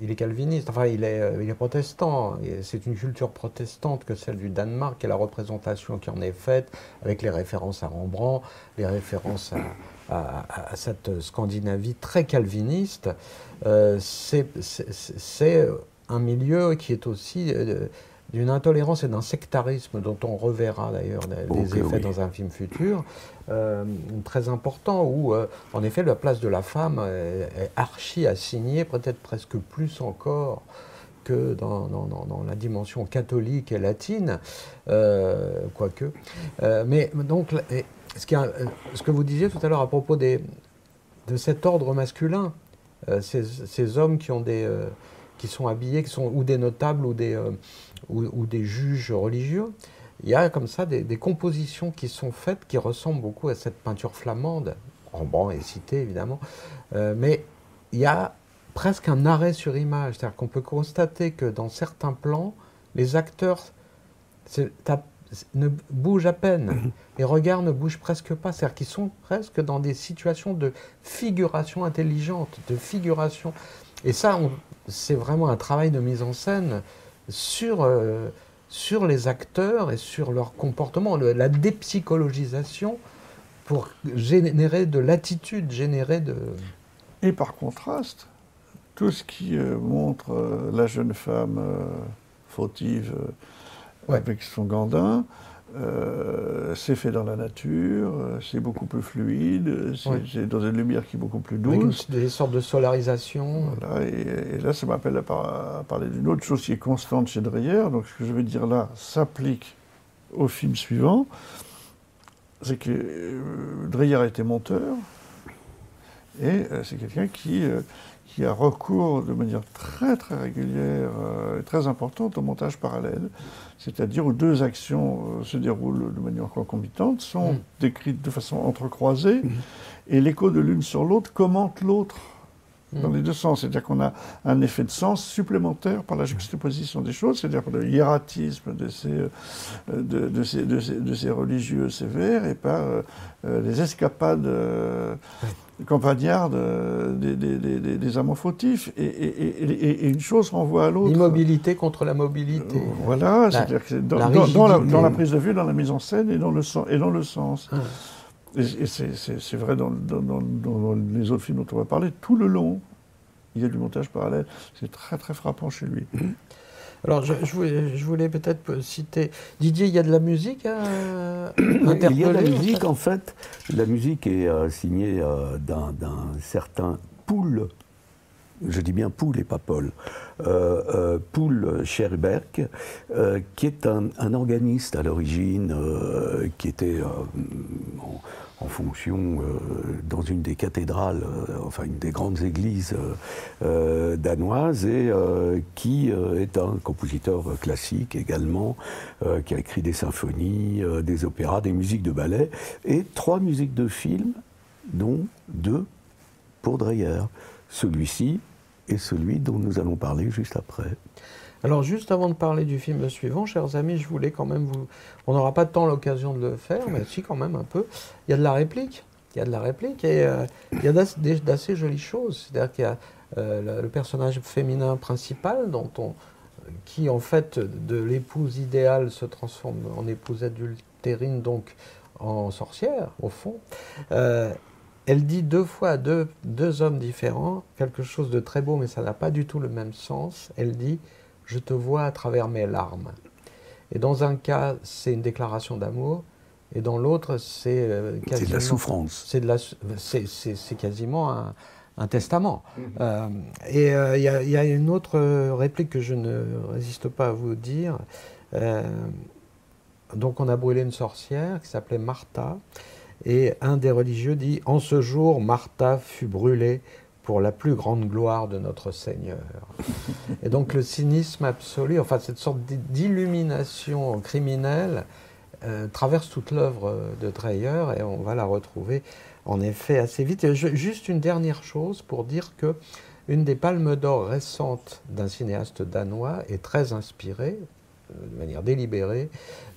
il est calviniste, enfin, il est, euh, il est protestant. C'est une culture protestante que celle du Danemark, et la représentation qui en est faite, avec les références à Rembrandt, les références à, à- à cette Scandinavie très calviniste. euh, c'est- un milieu qui est aussi. euh, d'une intolérance et d'un sectarisme dont on reverra d'ailleurs Ok, effets oui. dans un film futur, euh, très important, où en effet la place de la femme est, est archi assignée, peut-être presque plus encore que dans, dans- dans- dans la dimension catholique et latine, quoique. Mais donc, et euh, ce que vous disiez tout à l'heure à propos de cet ordre masculin, euh, ces, hommes euh, qui sont habillés, qui sont ou des notables ou des, juges religieux, il y a comme ça des, compositions qui sont faites qui ressemblent beaucoup à cette peinture flamande. Rembrandt est cité évidemment, mais il y a presque un arrêt sur image, c'est-à-dire qu'on peut constater que dans certains plans, les acteurs ne bougent à peine, <laughs> les regards ne bougent presque pas, c'est-à-dire qu'ils sont presque dans des situations de figuration intelligente, de figuration. Et ça, c'est vraiment un travail de mise en scène sur, euh, sur les acteurs et sur leur comportement, le- la dépsychologisation pour générer de l'attitude, générer de... Et par contraste, tout ce qui euh, montre euh, la jeune femme fautive Ouais. avec son gandin, euh, c'est fait dans la nature, c'est beaucoup plus fluide, c'est dans une lumière qui est beaucoup plus avec douce. des sortes de solarisation. Voilà, et, et là, ça m'appelle à, par- à parler d'une autre chose qui est constante chez Dreyer. Donc, ce que je vais dire là s'applique au film suivant. C'est que euh, Dreyer a été monteur et euh, c'est quelqu'un qui, euh, qui a recours de manière très très régulière euh, et très importante au montage parallèle, c'est-à-dire où deux actions euh, se déroulent de manière concomitante, sont Mm. décrites de façon entrecroisée, et l'écho de l'une sur l'autre commente l'autre dans Mm. les deux sens. C'est-à-dire qu'on a un effet de sens supplémentaire par la juxtaposition des choses, c'est-à-dire par le hiératisme de ces, euh, de, de ces, de ces- de ces religieux sévères et par euh, euh, les escapades euh, campagnardes des, des- des- des- des amants fautifs. Et, et- et- et- et une chose renvoie à l'autre. L'immobilité contre la mobilité. Voilà, c'est-à-dire que c'est dans, la dans- dans la, rigidité. dans la prise de vue, dans la mise en scène et dans le, sen- et dans le sens. Ah. C'est- vrai dans, dans- dans- dans les autres films dont on va parler, tout le long, il y a du montage parallèle. C'est très très frappant chez lui. Alors, je, je voulais, je voulais peut-être citer. Didier, il y a de la musique à <coughs> Il y a de la musique, fait en fait. La musique est euh, signée euh, d'un certain Poul. Je dis bien Poul et pas Paul. Euh, euh, Poul Scherberg, euh, qui est un, un organiste à l'origine, euh, qui était euh, en, fonction euh, dans une des cathédrales, euh, enfin une des grandes églises euh, danoises, et qui est un compositeur classique également, qui a écrit des symphonies, des opéras, des musiques de ballet, et trois musiques de films, dont deux pour Dreyer. Celui-ci et celui dont nous allons parler juste après. Alors, juste avant de parler du film suivant, chers amis, je voulais quand même vous. On n'aura pas tant l'occasion de le faire, mais si, quand même un peu. Il y a de la réplique. Il y a de la réplique et euh, il y a d'assez- jolies choses. C'est-à-dire qu'il y a euh, le, le personnage féminin principal, dont on, qui, en fait, de l'épouse idéale se transforme en épouse adultérine, donc en sorcière, au fond. Euh, elle dit deux fois à deux, deux hommes différents quelque chose de très beau, mais ça n'a pas du tout le même sens. Elle dit Je te vois à travers mes larmes. Et dans un cas, c'est une déclaration d'amour, et dans l'autre, c'est euh, C'est de la quasiment- souffrance. c'est de la c'est- c'est c'est quasiment un, un testament. Euh, et euh, il y, a- il y a une autre euh, réplique que je ne résiste pas à vous dire. Euh, donc on a brûlé une sorcière qui s'appelait Martha, et un des religieux dit En ce jour, Martha fut brûlée pour la plus grande gloire de notre Seigneur. <laughs> et donc le cynisme absolu, enfin cette sorte d'i- d'illumination criminelle, euh, traverse toute l'œuvre de Dreyer et on va la retrouver en effet assez vite. Et je- juste une dernière chose pour dire que une des palmes d'or récentes d'un cinéaste danois est très inspirée, euh, de manière délibérée,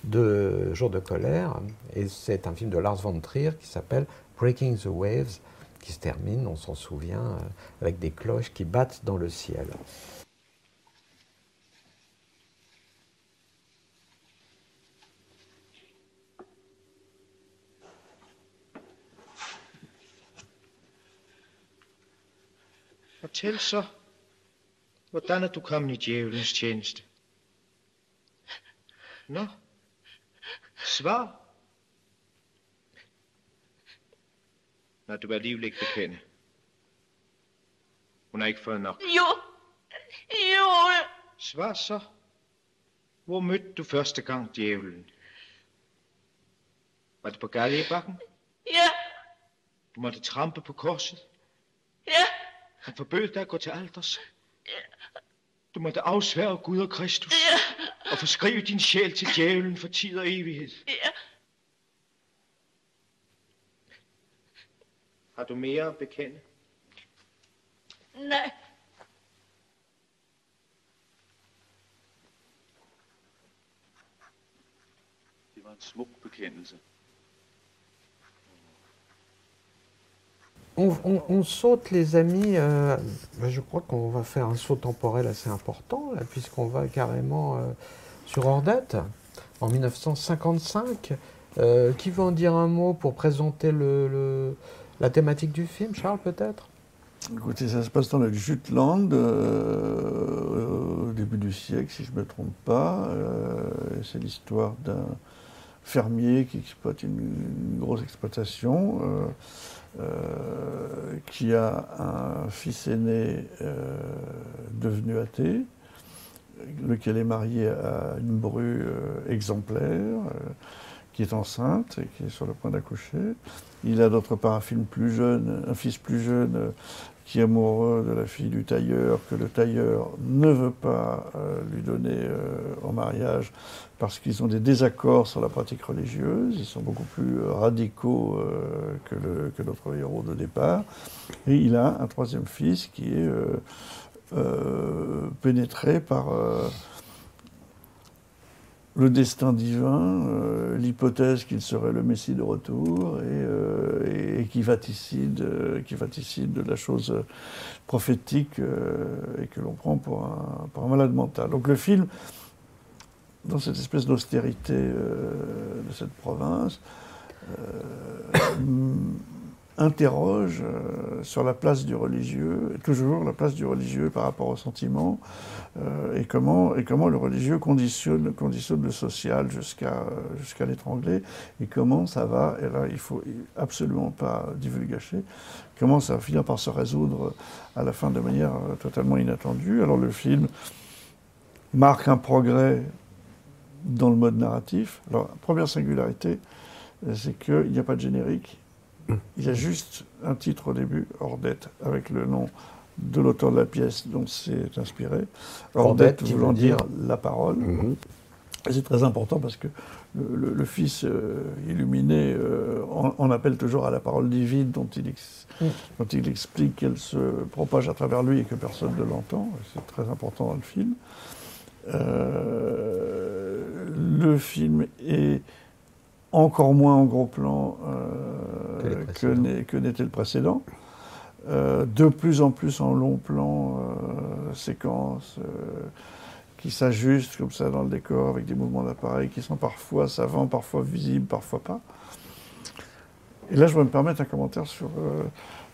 de Jour de colère. Et c'est un film de Lars von Trier qui s'appelle Breaking the Waves, qui se termine, on s'en souvient, euh, avec des cloches qui battent dans le ciel. Fortæl så, hvordan er du kommet i djævelens tjeneste? Nå, svar. Når du alligevel ikke bekende. Hun har ikke fået nok. Jo. Jo. Svar så. Hvor mødte du første gang djævelen? Var det på Galjebakken? Ja. Du måtte trampe på korset. Ja. Han forbød dig at gå til alders. Du måtte afsværge Gud og Kristus. Og forskrive din sjæl til djævelen for tid og evighed. Ja. Har du mere at bekende? Nej. Det var en smuk bekendelse. On, on- on saute, les amis. euh, ben, je crois qu'on va faire un saut temporel assez important, là, puisqu'on va carrément euh, sur Ordette, en 1955. Euh, qui veut en dire un mot pour présenter le, le- la thématique du film Charles, peut-être? Écoutez, ça se passe dans le Jutland, euh, au début du siècle, si je ne me trompe pas. Euh, c'est l'histoire d'un fermier qui exploite une, grosse exploitation, euh, qui a un fils aîné devenu athée, lequel est marié à une bru exemplaire, qui est enceinte et qui est sur le point d'accoucher. Il a d'autre part un, film plus jeune, un fils plus jeune euh, qui est amoureux de la fille du tailleur, que le tailleur ne veut pas euh, lui donner euh, en mariage parce qu'ils ont des désaccords sur la pratique religieuse. Ils sont beaucoup plus radicaux que, notre héros de départ. Et il a un troisième fils qui est pénétré par le destin divin, euh, l'hypothèse qu'il serait le Messie de retour et, euh, euh, qui vaticide de la chose prophétique et que l'on prend pour un, malade mental. Donc le film, dans cette espèce d'austérité de cette province, interroge euh, sur la place du religieux, toujours la place du religieux par rapport au sentiment, euh, et, comment, le religieux conditionne, le social jusqu'à l'étrangler, et comment ça va, et là il faut absolument pas divulgacher, comment ça va finir par se résoudre à la fin de manière euh, totalement inattendue. Alors le film marque un progrès dans le mode narratif. Alors, première singularité, c'est qu'il n'y a pas de générique. Il y a juste un titre au début, Ordette, avec le nom de l'auteur de la pièce dont c'est inspiré. Ordette, voulant dire la parole. Mhm. C'est très important parce que le, le- le fils euh, illuminé euh, en, en appelle toujours à la parole divine dont il, ex- dont il explique qu'elle se propage à travers lui et que personne ne l'entend. C'est très important dans le film. Euh, le film est encore moins en gros plan euh, Que n'était le précédent. Euh, de plus en plus en long plan, euh, séquences euh, qui s'ajustent comme ça dans le décor avec des mouvements d'appareil qui sont parfois savants, parfois visibles, parfois pas. Et là, je vais me permettre un commentaire sur euh,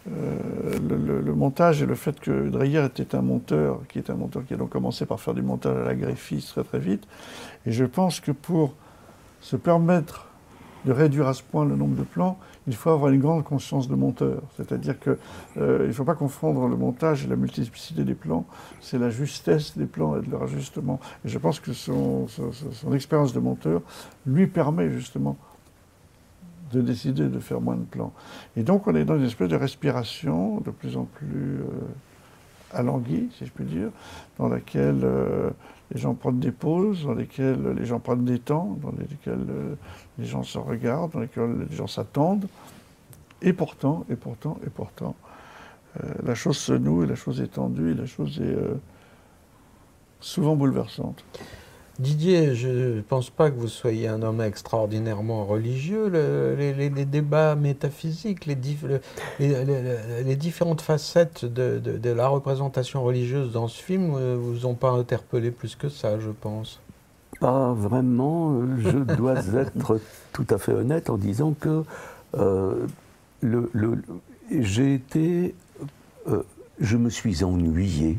euh, le, le- le montage et le fait que Dreyer était un monteur, qui est un monteur qui a donc commencé par faire du montage à la greffiste très très vite. Et je pense que pour se permettre de réduire à ce point le nombre de plans, il faut avoir une grande conscience de monteur. C'est-à-dire qu'il ne faut pas confondre le montage et la multiplicité des plans, c'est la justesse des plans et de leur ajustement. Et je pense que son, expérience de monteur lui permet justement de décider de faire moins de plans. Et donc on est dans une espèce de respiration de plus en plus euh, si je puis dire, dans laquelle euh, les gens prennent des pauses, dans lesquelles les gens prennent des temps, dans lesquelles euh, les gens se regardent, dans lesquelles les gens s'attendent. Et pourtant, et pourtant, et pourtant, euh, la chose se noue, et la chose est tendue, et la chose est euh, souvent bouleversante. Didier, je ne pense pas que vous soyez un homme extraordinairement religieux. Le- les, les- les débats métaphysiques, les, dif- le- les- les- les différentes facettes de, de- de la représentation religieuse dans ce film ne vous ont pas interpellé plus que ça, je pense. Pas vraiment. euh, Je dois <laughs> être tout à fait honnête en disant que euh, le- j'ai été. euh, je me suis ennuyé.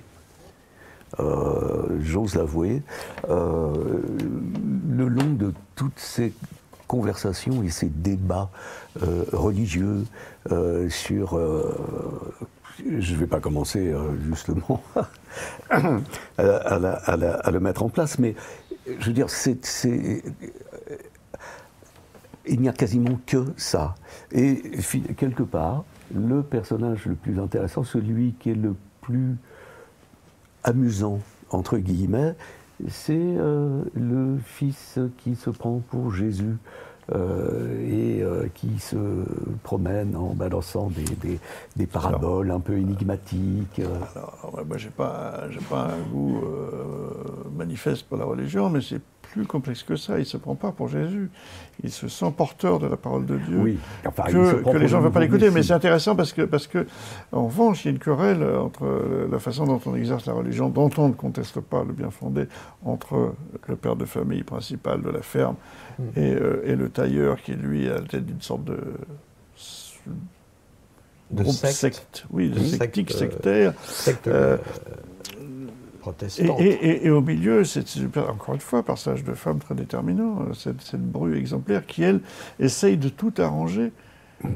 Euh, J'ose l'avouer, euh, le long de toutes ces conversations et ces débats euh, religieux sur. je ne vais pas commencer justement <laughs> à, le mettre en place, mais je veux dire, il n'y a quasiment que ça. Et quelque part, le personnage le plus intéressant, celui qui est le plus amusant, entre guillemets, c'est euh, le fils qui se prend pour Jésus. euh, et euh, qui se promène en balançant des, des- des paraboles un peu énigmatiques. Alors, ouais, moi, j'ai pas, pas un goût manifeste pour la religion, mais c'est plus complexe que ça. Il se prend pas pour Jésus. Il se sent porteur de la parole de Dieu. Oui, enfin, que, les gens ne le veulent pas l'écouter. Mais c'est intéressant parce que, parce que, en revanche, il y a une querelle entre la façon dont on exerce la religion, dont on ne conteste pas le bien fondé, entre le père de famille principal de la ferme et, euh, et le tailleur qui, lui, a la tête d'une sorte de. Secte. Oui, de sectique, euh, sectaire. Secte Euh, et, protestante. et- et- et au milieu, c'est encore une fois, passage de femme très déterminant, euh, cette, cette bru exemplaire qui, elle, essaye de tout arranger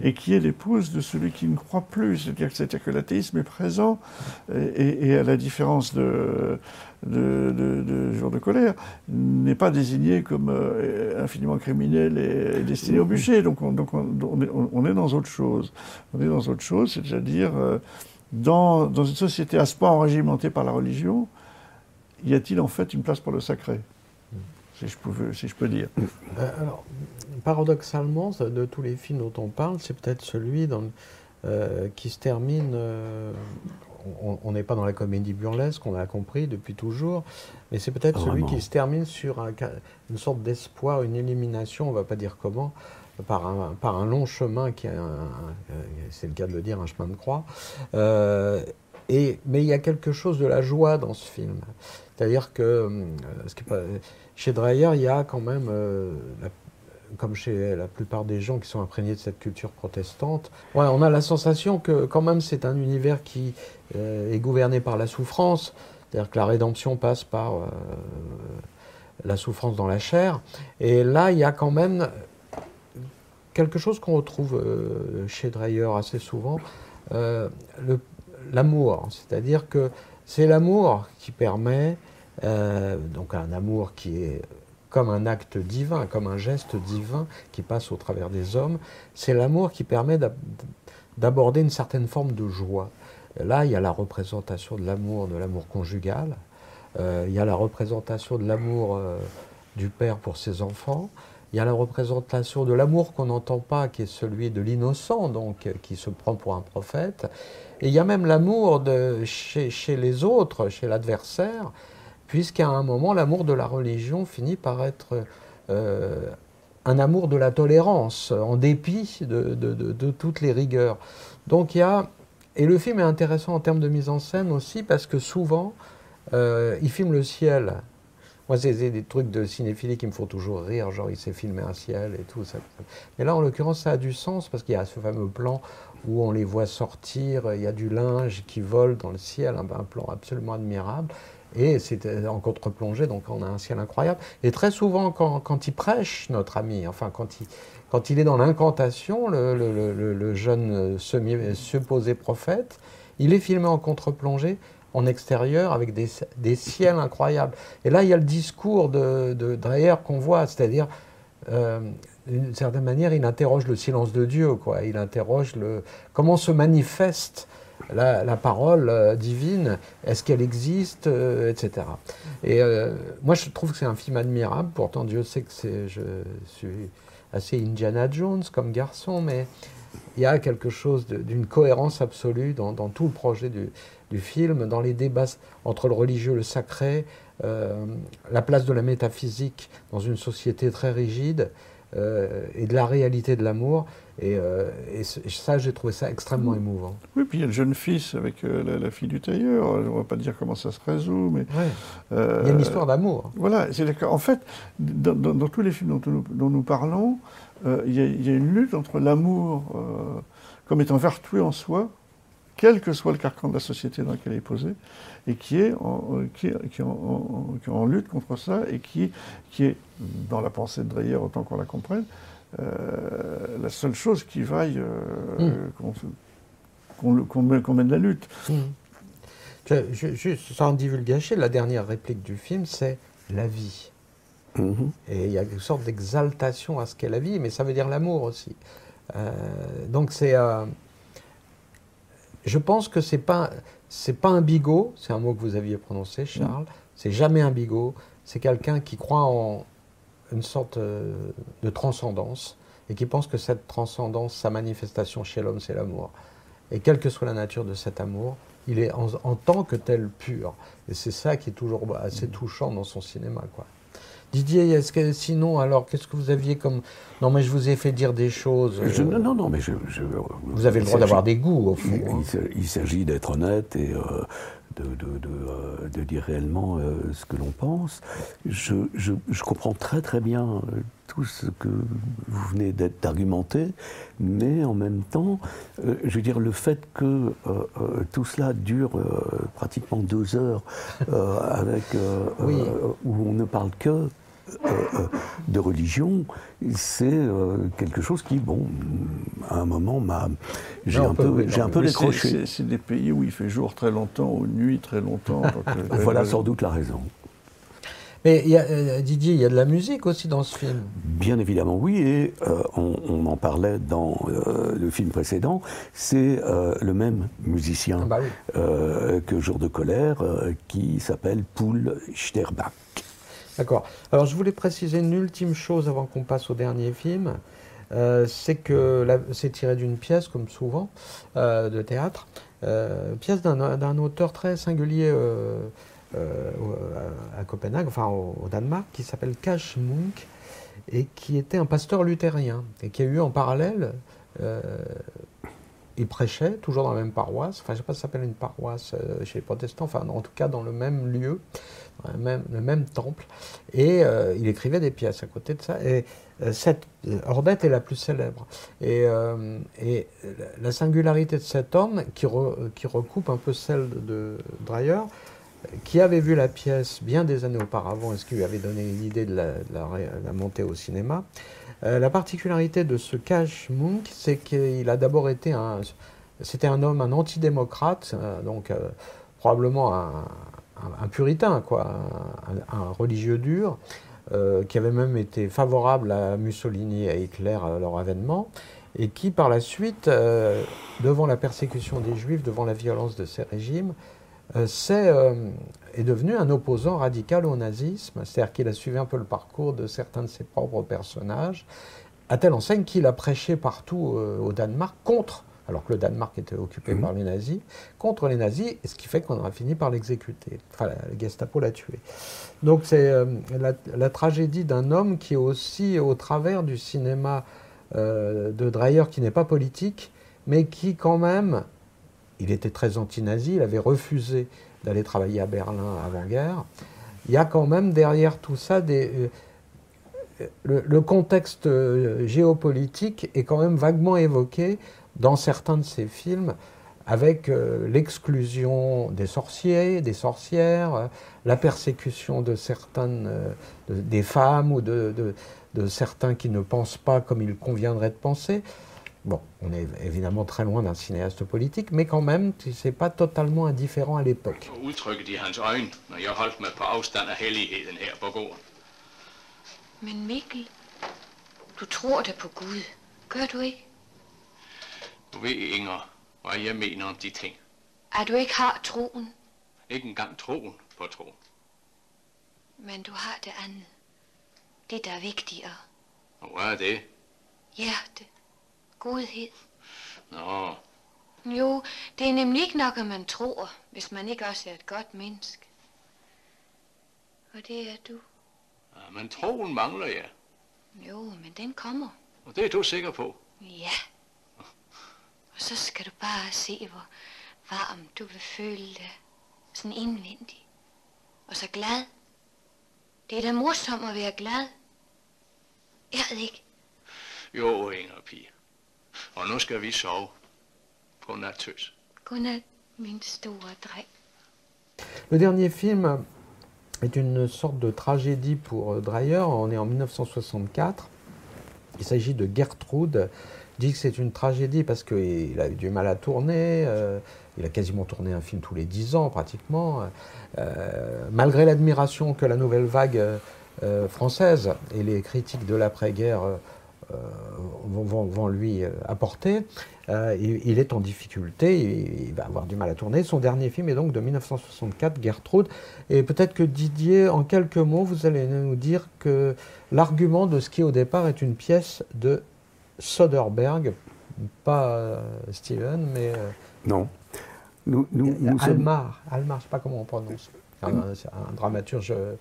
et qui est l'épouse de celui qui ne croit plus. C'est-à-dire que, l'athéisme est présent et, et- et à la différence de, de, de- de Jour de colère, n'est pas désigné comme euh, infiniment criminel et, et destiné au bûcher. Donc, on, donc on, on est, on est dans autre chose. On est dans autre chose, c'est-à-dire euh, dans, dans une société à ce point enrégimentée par la religion, y a-t-il en fait une place pour le sacré si je, pouvais, si je peux dire? Euh, alors, paradoxalement, de tous les films dont on parle, c'est peut-être celui dans, euh, qui se termine. euh, on- n'est pas dans la comédie burlesque, on l'a compris depuis toujours, mais c'est peut-être celui Vraiment. qui se termine sur un une sorte d'espoir, une élimination, on va pas dire comment, par un, par un long chemin qui est, un- un- c'est le cas de le dire, un chemin de croix. Euh, et, mais il y a quelque chose de la joie dans ce film. C'est-à-dire que euh, chez Dreyer, il y a quand même euh, comme chez la plupart des gens qui sont imprégnés de cette culture protestante, on a la sensation que quand même c'est un univers qui euh, est gouverné par la souffrance, c'est-à-dire que la rédemption passe par la souffrance dans la chair. Et là, il y a quand même quelque chose qu'on retrouve chez Dreyer assez souvent, l'amour. C'est-à-dire que c'est l'amour qui permet, euh, donc un amour qui est comme un acte divin, comme un geste divin qui passe au travers des hommes, c'est l'amour qui permet d'ab- d'aborder une certaine forme de joie. Là, il y a la représentation de l'amour, de l'amour conjugal, euh, il y a la représentation de l'amour euh, du père pour ses enfants, il y a la représentation de l'amour qu'on n'entend pas, qui est celui de l'innocent, donc qui se prend pour un prophète, et il y a même l'amour chez, chez les autres, chez l'adversaire, puisqu'à un moment, l'amour de la religion finit par être euh, un amour de la tolérance, en dépit de, toutes les rigueurs. Donc il y a... Et le film est intéressant en termes de mise en scène aussi, parce que souvent, euh, il filme le ciel. Moi, c'est des trucs de cinéphilie qui me font toujours rire, genre il s'est filmé un ciel et tout ça. Mais là, en l'occurrence, ça a du sens parce qu'il y a ce fameux plan où on les voit sortir, il y a du linge qui vole dans le ciel, un plan absolument admirable. Et c'est euh, en contre-plongée, donc on a un ciel incroyable. Et très souvent, quand, il prêche, notre ami, enfin, quand il, quand il est dans l'incantation, le, jeune euh, semi- supposé prophète, il est filmé en contre-plongée, en extérieur, avec des, des ciels incroyables. Et là, il y a le discours de, de Dreyer qu'on voit, c'est-à-dire, euh, d'une certaine manière, il interroge le silence de Dieu, quoi. Il interroge le, comment se manifeste la, parole euh, divine, est-ce qu'elle existe, euh, etc. Et euh, moi, je trouve que c'est un film admirable. Pourtant, Dieu sait que je suis assez Indiana Jones comme garçon, mais il y a quelque chose d'une cohérence absolue dans, tout le projet du, film, dans les débats entre le religieux et le sacré, euh, la place de la métaphysique dans une société très rigide, euh, et de la réalité de l'amour. Et, euh, et ça, j'ai trouvé ça extrêmement émouvant. Oui, puis il y a le jeune fils avec euh, la, la fille du tailleur. On ne va pas dire comment ça se résout, mais. euh, Il y a une histoire d'amour. Voilà, c'est d'accord. En fait, dans, dans- dans tous les films dont nous, dont nous parlons, il y, a- il y a une lutte entre l'amour comme étant vertueux en soi, quel que soit le carcan de la société dans lequel il est posé, et qui est en, qui est- qui est en, en- qui est en lutte contre ça, et qui, qui est, dans la pensée de Dreyer, autant qu'on la comprenne, la seule chose qui vaille euh, Mm. qu'on mène- la lutte. Je- je- juste sans divulgacher, la dernière réplique du film, c'est la vie. Mhm. Et il y a une sorte d'exaltation à ce qu'est la vie, mais ça veut dire l'amour aussi. Euh, donc c'est. euh, je pense que c'est pas c'est pas un bigot, c'est un mot que vous aviez prononcé, Charles. C'est jamais un bigot. C'est quelqu'un qui croit en une sorte euh, de transcendance et qui pense que cette transcendance, sa manifestation chez l'homme, c'est l'amour. Et quelle que soit la nature de cet amour, il est en, en tant que tel pur. Et c'est ça qui est toujours assez touchant dans son cinéma, quoi. Didier, est-ce que sinon, alors, qu'est-ce que vous aviez comme Non, mais je vous ai fait dire des choses. Je- euh, non, non, non, mais je. je- Vous avez le droit d'avoir des goûts, au fond. Il, hein. il s'agit d'être honnête et euh, de, de- de, euh, de dire réellement euh, ce que l'on pense. Je, je- je comprends très très bien euh, tout ce que vous venez d'être- d'argumenter, mais en même temps, je veux dire, le fait que tout cela dure pratiquement deux heures avec, Oui. où on ne parle que de religion, c'est euh, quelque chose qui, bon, à un moment, m'a, j'ai un peu, j'ai un peu décroché. c'est- C'est des pays où il fait jour très longtemps, ou nuit très longtemps. donc, euh, <laughs> Voilà euh, sans doute la raison. Mais il y a, euh, Didier, il y a de la musique aussi dans ce film. Bien évidemment, oui, et euh, on, on en parlait dans euh, le film précédent, c'est euh, le même musicien Ah bah oui. euh, que Jour de colère, euh, qui s'appelle Poul Sterbach. D'accord. Alors, je voulais préciser une ultime chose avant qu'on passe au dernier film. Euh, c'est que c'est tiré d'une pièce, comme souvent, euh, de théâtre, euh, pièce d'un auteur très singulier à, Copenhague, enfin au, au Danemark, qui s'appelle Cash Munk, et qui était un pasteur luthérien, et qui a eu en parallèle il prêchait, toujours dans la même paroisse, enfin je ne sais pas si ça s'appelle une paroisse euh, chez les protestants, enfin en tout cas dans le même lieu, le même, le même temple, et euh, il écrivait des pièces à côté de ça, et euh, cette Ordette est la plus célèbre. Et, la singularité de cet homme, qui, re- qui recoupe un peu celle de, Dreyer, qui avait vu la pièce bien des années auparavant et ce qui lui avait donné l'idée de la, de la la montée au cinéma. Euh, la particularité de ce Cash Munk, c'est qu'il a d'abord été un. C'était un homme, un antidémocrate, euh, donc euh, probablement un, puritain, quoi, un, religieux dur, qui avait même été favorable à Mussolini et à Hitler à leur avènement, et qui par la suite, devant la persécution des Juifs, devant la violence de ces régimes, s'est, est devenu un opposant radical au nazisme, c'est-à-dire qu'il a suivi un peu le parcours de certains de ses propres personnages, à telle enseigne qu'il a prêché partout euh, au Danemark contre, alors que le Danemark était occupé par les nazis, contre les nazis, et ce qui fait qu'on a fini par l'exécuter. Enfin, la, la Gestapo l'a tué. Donc c'est euh, la, la tragédie d'un homme qui est aussi au travers du cinéma euh, de Dreyer, qui n'est pas politique, mais qui quand même il était très anti-nazi, il avait refusé d'aller travailler à Berlin avant-guerre. Il y a quand même derrière tout ça euh, le, contexte euh, géopolitique est quand même vaguement évoqué dans certains de ces films avec euh, l'exclusion des sorciers, des sorcières, la persécution de certaines de- des femmes ou de certains qui ne pensent pas comme il conviendrait de penser. Bon, on est évidemment très loin d'un cinéaste politique, mais quand même, c'est pas totalement indifférent à l'époque. Udtrykket i hans øjne, når jeg holdt mig på afstand af helligheden her på gården. Men Mikkel, du tror da på Gud. Gør du ikke? Du ved, Inger, hvad jeg mener om de ting. At du ikke har troen, Ikke engang troen på tro. men du har det andet. Det, der er vigtigere. Og hvad er det? Hjerte. Godhed. Nå, Jo, det er nemlig ikke nok, at man tror, hvis man ikke også er et godt menneske. Og det er du. ja, men troen mangler jeg. Jo, men den kommer. Og det er du sikker på. Ja. Og så skal du bare se, hvor varm du vil føle dig. Sådan indvendig. Og så glad. Det er da morsomt at være glad. Er det ikke? Jo, Inger pige. Og nu skal vi sove. Godnat, tøs. Godnat, min store dreng. Le dernier film est une sorte de tragédie pour euh, Dreyer. On est en 1964. Il s'agit de Gertrude. Il dit que c'est une tragédie parce qu'il a eu du mal à tourner. euh, il a quasiment tourné un film tous les dix ans, pratiquement. Euh, malgré l'admiration que la nouvelle vague euh, française et les critiques de l'après-guerre vont, lui euh, apporter, euh, il, il est en difficulté, il, il va avoir du mal à tourner. Son dernier film est donc de 1964, Gertrude. Et peut-être que Didier, en quelques mots, vous allez nous dire que l'argument de ce qui au départ est une pièce de Soderbergh, pas euh, Steven, mais Non. Nous, nous, nous sommes, Almar. Almar, je ne sais pas comment on prononce. Un, dramaturge. euh,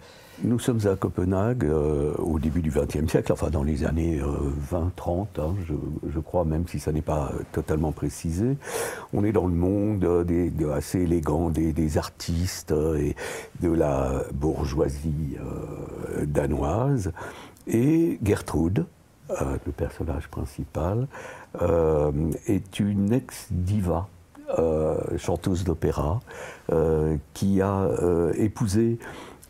nous sommes à Copenhague euh, au début du XXe siècle, enfin dans les années 20-30, je, je crois, même si ça n'est pas euh, totalement précisé. On est dans le monde euh, des, de- assez élégant des, des artistes euh, et de la bourgeoisie euh, danoise. Et Gertrude, euh, le personnage principal, euh, est une ex-diva, euh, chanteuse d'opéra, euh, qui a euh, épousé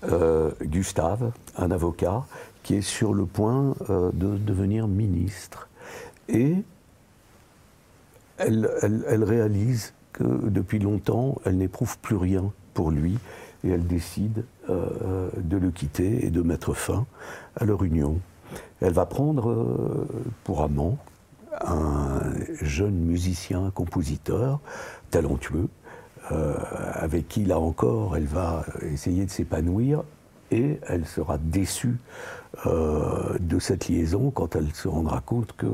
euh, Gustave, un avocat, qui est sur le point euh, de devenir ministre. Et elle, réalise que depuis longtemps, elle n'éprouve plus rien pour lui et elle décide euh, de le quitter et de mettre fin à leur union. Elle va prendre euh, pour amant un jeune musicien, compositeur, talentueux, euh, avec qui, là encore, elle va essayer de s'épanouir et elle sera déçue euh, de cette liaison quand elle se rendra compte que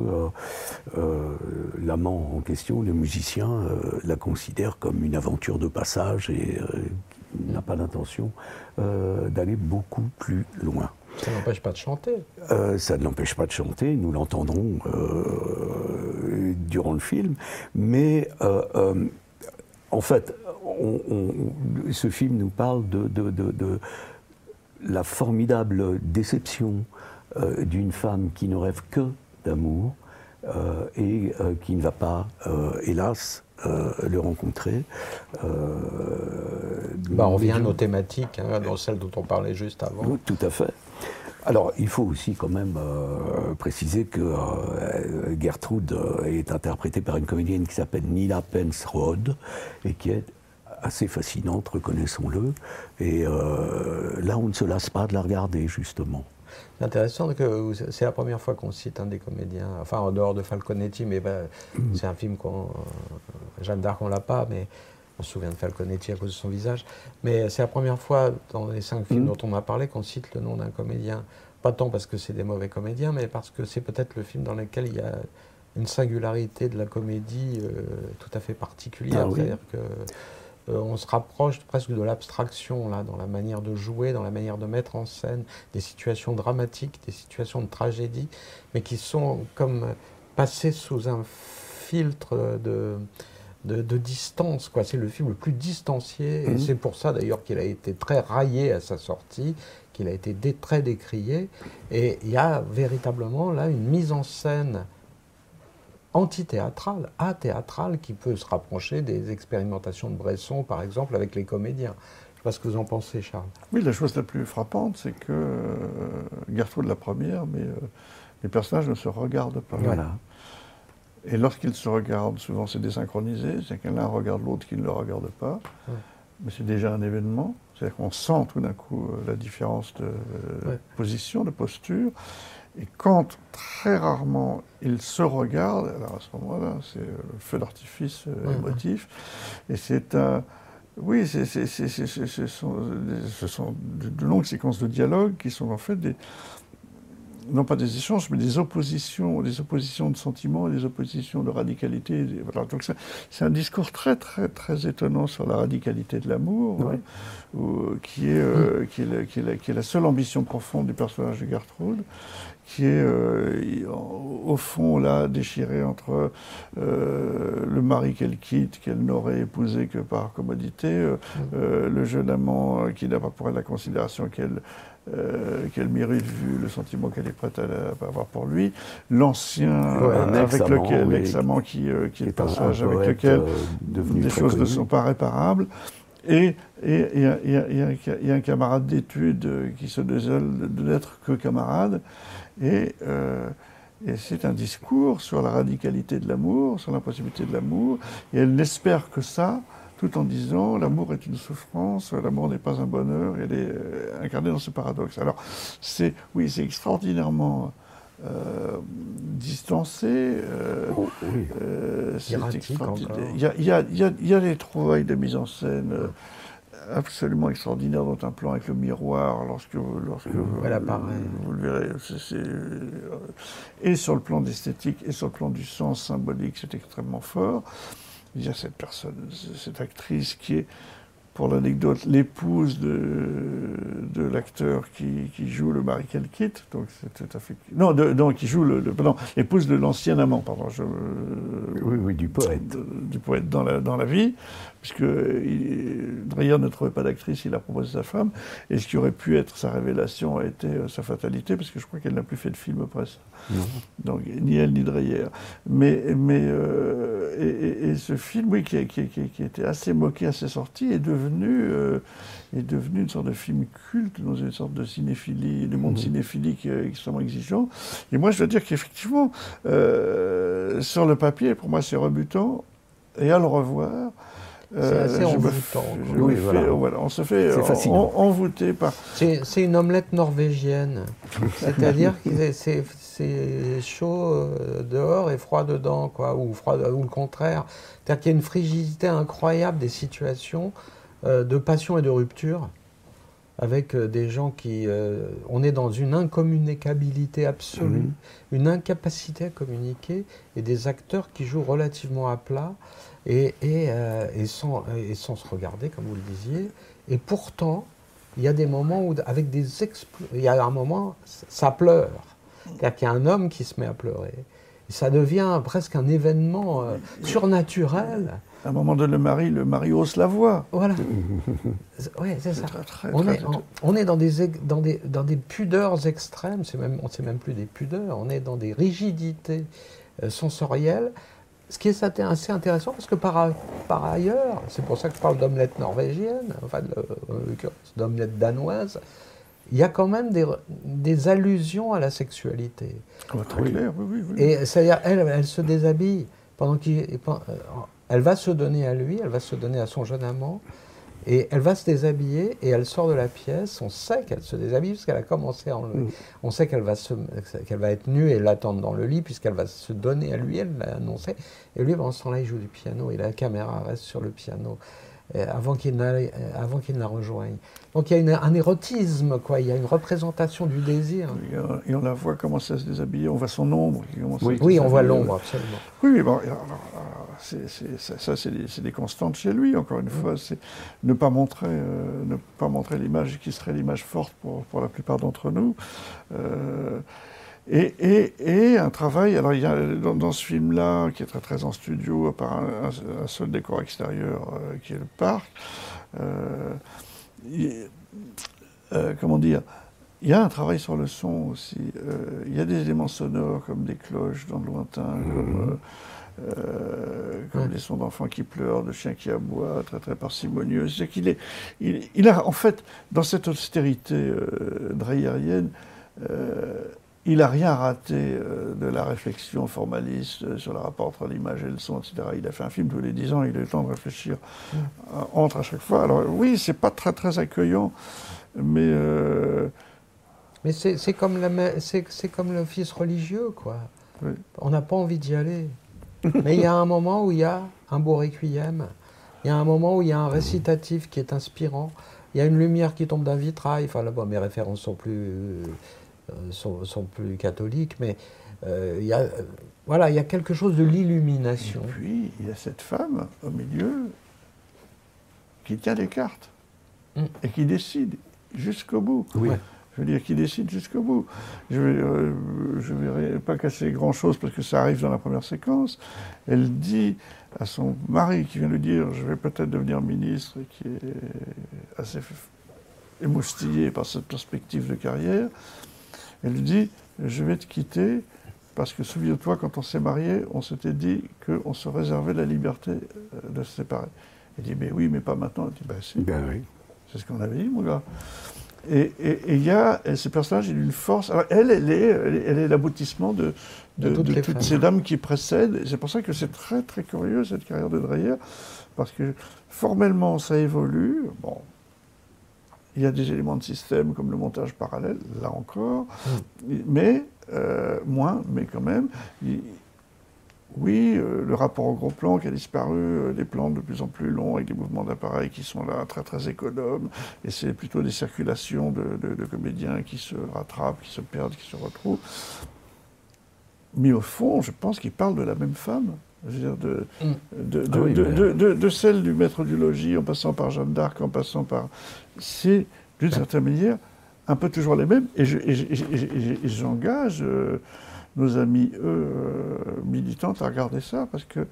euh, l'amant en question, le musicien, la considère comme une aventure de passage et n'a pas l'intention d'aller beaucoup plus loin. Ça n'empêche pas de chanter. Euh, ça ne l'empêche pas de chanter, nous l'entendrons euh, durant le film. Mais euh, en fait, ce film nous parle de, la formidable déception d'une femme qui ne rêve que d'amour et qui ne va pas, hélas, euh, le rencontrer. Euh, Bah, on revient nos thématiques, hein, dans celles dont on parlait juste avant. oui, tout à fait. Alors, il faut aussi quand même euh, préciser que euh, Gertrude est interprétée par une comédienne qui s'appelle Nina Pence Rhodes et qui est assez fascinante, reconnaissons-le. Et euh, là, on ne se lasse pas de la regarder, justement. C'est intéressant que c'est la première fois qu'on cite un des comédiens, enfin en dehors de Falconetti, mais ben, c'est un film qu'on. euh, Jeanne d'Arc, on l'a pas, mais on se souvient de Falconetti à cause de son visage. Mais c'est la première fois dans les cinq films Mhm. dont on a parlé qu'on cite le nom d'un comédien. Pas tant parce que c'est des mauvais comédiens, mais parce que c'est peut-être le film dans lequel il y a une singularité de la comédie euh, tout à fait particulière. Ah oui. C'est-à-dire que euh, on se rapproche presque de l'abstraction là, dans la manière de jouer, dans la manière de mettre en scène des situations dramatiques, des situations de tragédie, mais qui sont comme passées sous un filtre de, de, de distance. quoi. C'est le film le plus distancié, et Mhm. c'est pour ça d'ailleurs qu'il a été très raillé à sa sortie, qu'il a été dé- très décrié. Et il y a véritablement là une mise en scène antithéâtrale, athéâtrale, qui peut se rapprocher des expérimentations de Bresson, par exemple, avec les comédiens. Je ne sais pas ce que vous en pensez, Charles. Oui, la chose la plus frappante, c'est que euh, Gertrude la première, mais euh, les personnages ne se regardent pas. Voilà. Et lorsqu'ils se regardent, souvent c'est désynchronisé, c'est que l'un regarde l'autre qui ne le regarde pas. Ouais. Mais c'est déjà un événement. C'est-à-dire qu'on sent tout d'un coup euh, la différence de euh, Ouais. position, de posture. Et quand très rarement ils se regardent, alors à ce moment-là, c'est le feu d'artifice euh, émotif. Et c'est un. Oui, ce sont, ce sont de, de longues séquences de dialogue qui sont en fait des. Non pas des échanges, mais des oppositions, des oppositions de sentiments, des oppositions de radicalité. des- Voilà. Donc c'est un discours très très très étonnant sur la radicalité de l'amour, Ouais. hein, qui, est, euh, qui, est la, qui est la- qui est la seule ambition profonde du personnage de Gertrude, qui est euh, au fond là déchirée entre euh, le mari qu'elle quitte, qu'elle n'aurait épousé que par commodité, euh, le jeune amant qui n'a pas pour elle la considération qu'elle euh, qu'elle mérite vu le sentiment qu'elle est prête à, avoir pour lui, l'ancien Ouais, euh, un avec lequel l'ex-amant qui, euh, qui est le est un- un personnage avec poète, lequel euh, très choses ne sont pas réparables. Et et- et un a un camarade d'études qui se désole de n'être que camarade. Et, et c'est un discours sur la radicalité de l'amour, sur l'impossibilité de l'amour. Et elle n'espère que ça, tout en disant l'amour est une souffrance, l'amour n'est pas un bonheur. Et elle est euh, incarnée dans ce paradoxe. Alors, c'est oui, c'est extraordinairement euh, distancé. euh, Oh, oui. extraordinaire. Il y a, il y, a, il y, a, il y a des trouvailles de mise en scène absolument extraordinaires dans un plan avec le miroir, lorsque, vous- lorsque vous, apparaît. vous le verrez. et sur le plan d'esthétique et sur le plan du sens symbolique, c'est extrêmement fort. Il y a cette personne, cette actrice qui est, pour l'anecdote, l'épouse de, de l'acteur qui, qui joue le mari qu'elle quitte. Donc c'est tout à fait. Non, de- non qui joue le. le- pardon, l'épouse de l'ancien amant, pardon. Je, Oui, oui, du poète. de- du poète dans la, dans la vie, puisque Dreyer ne trouvait pas d'actrice, il a proposé sa femme, et ce qui aurait pu être sa révélation a été euh, sa fatalité, parce que je crois qu'elle n'a plus fait de film après ça. Donc, ni elle ni Dreyer. Mais, mais euh, et, et- et ce film, oui, qui, était assez moqué à ses sorties, est devenu, euh, est devenu une sorte de film culte dans une sorte de cinéphilie, de monde Mhm. cinéphilique extrêmement exigeant. Et moi, je dois dire qu'effectivement, sur le papier, pour moi, c'est rebutant. Et à le revoir, C'est assez je me envoûtant, me Oui, voilà, on se fait C'est en- envoûter par. C'est c'est une omelette norvégienne. <laughs> C'est-à-dire que c'est- c'est- c'est chaud euh, dehors et froid dedans, quoi, ou, froid, ou le contraire. C'est-à-dire qu'il y a une frigidité incroyable des situations euh, de passion et de rupture, avec euh, des gens qui... euh, on est dans une incommunicabilité absolue, Mhm. une incapacité à communiquer, et des acteurs qui jouent relativement à plat, et, et, euh, et sans, et sans se regarder, comme vous le disiez. Et pourtant, il y a des moments où, avec des expl- il y a un moment, ça pleure. C'est-à-dire qu'il y a un homme qui se met à pleurer. Ça devient presque un événement euh, surnaturel. À un moment donné, le mari, le mari hausse la voix. Voilà. <laughs> Oui, c'est ça. Très, très, on, très, est, très- on, on est dans des, dans des, dans des pudeurs extrêmes, c'est même, on ne sait même plus des pudeurs, on est dans des rigidités euh, sensorielles, ce qui est assez- assez intéressant parce que par, ailleurs, c'est pour ça que je parle d'omelette norvégienne, enfin l'occurrence d'omelette danoise, il y a quand même des, des allusions à la sexualité. Ah, très clair, oui, oui, oui. Et c'est-à-dire, elle, elle se déshabille pendant qu'il. Elle va se donner à lui, elle va se donner à son jeune amant, et elle va se déshabiller, et elle sort de la pièce. On sait qu'elle se déshabille, parce qu'elle a commencé à enlever. Mm. On sait qu'elle va, se- qu'elle va être nue et l'attendre dans le lit, puisqu'elle va se donner à lui, elle l'a annoncé. Et lui, pendant ce temps-là, il joue du piano, et la caméra reste sur le piano. Euh, Avant qu'il, n'aille- euh, avant qu'il ne la rejoigne. Donc il y a une- un érotisme, quoi. Il y a une représentation du désir. Et, on la voit commencer à se déshabiller, on voit son ombre qui commence à Oui, on voit l'ombre, absolument. Oui, oui, bon, alors, alors, c'est- c'est- ça, ça, c'est des, c'est des constantes chez lui, encore une fois. C'est ne pas montrer, euh, ne pas montrer l'image qui serait l'image forte pour, pour la plupart d'entre nous. Euh, et, et- et un travail, alors il y a dans, dans ce film-là, qui est très très en studio, à part un, un- un seul décor extérieur euh, qui est le parc, euh, euh, comment dire, il y a un travail sur le son aussi. Il y a des éléments sonores comme des cloches dans le lointain, comme, euh, comme des sons d'enfants qui pleurent, de chiens qui aboient, très très parcimonieux. C'est qu'il est, il, il a en fait dans cette austérité dreyerienne, il n'a rien raté euh, de la réflexion formaliste euh, sur le rapport entre l'image et le son, etc. Il a fait un film tous les dix ans, il a eu le temps de réfléchir euh, entre à chaque fois. Alors oui, c'est pas très très accueillant, mais Mais c'est comme, c'est comme l'office religieux, quoi. Oui. On n'a pas envie d'y aller. Mais il y a un moment où il y a un beau requiem, il y a un moment où il y a un récitatif qui est inspirant, il y a une lumière qui tombe d'un vitrail. Enfin, là, bon, mes références sont plus, sont, sont plus catholiques, mais euh, il y a, euh, voilà, il y a quelque chose de l'illumination. Et puis, il y a cette femme au milieu qui tient les cartes Mm. et qui décide jusqu'au bout. Oui. Je veux dire, qui décide jusqu'au bout. Je ne vais, euh, je vais pas casser grand-chose parce que ça arrive dans la première séquence. Elle dit à son mari qui vient lui dire Je vais peut-être devenir ministre, et qui est assez émoustillé par cette perspective de carrière. Elle lui dit Je vais te quitter parce que souviens-toi, quand on s'est marié, on s'était dit qu'on se réservait la liberté euh, de se séparer. Il dit Mais oui, mais pas maintenant. Elle dit Ben si. Ben oui. C'est ce qu'on avait dit, mon gars. Et il y a, et ce personnage, il a une force. Alors, elle, elle est, l'aboutissement de, de, De toutes de les toutes ces dames qui précèdent. C'est pour ça que c'est très, très curieux, cette carrière de Dreyer, parce que formellement, ça évolue. Bon, il y a des éléments de système comme le montage parallèle, là encore, mais euh, moins, mais quand même. il- oui, euh, le rapport au gros plan qui a disparu, euh, des plans de plus en plus longs avec des mouvements d'appareil qui sont là très très économes, et c'est plutôt des circulations de, de- de comédiens qui se rattrapent, qui se perdent, qui se retrouvent. Mais au fond, je pense qu'il parle de la même femme. Je veux dire, de, de, oui, de- mais- de- de- de celle du maître du logis, en passant par Jeanne d'Arc, en passant par. C'est, d'une certaine manière, un peu toujours les mêmes. Et je- et je- j'engage euh, nos amis, eux, euh, militantes, à regarder ça, parce que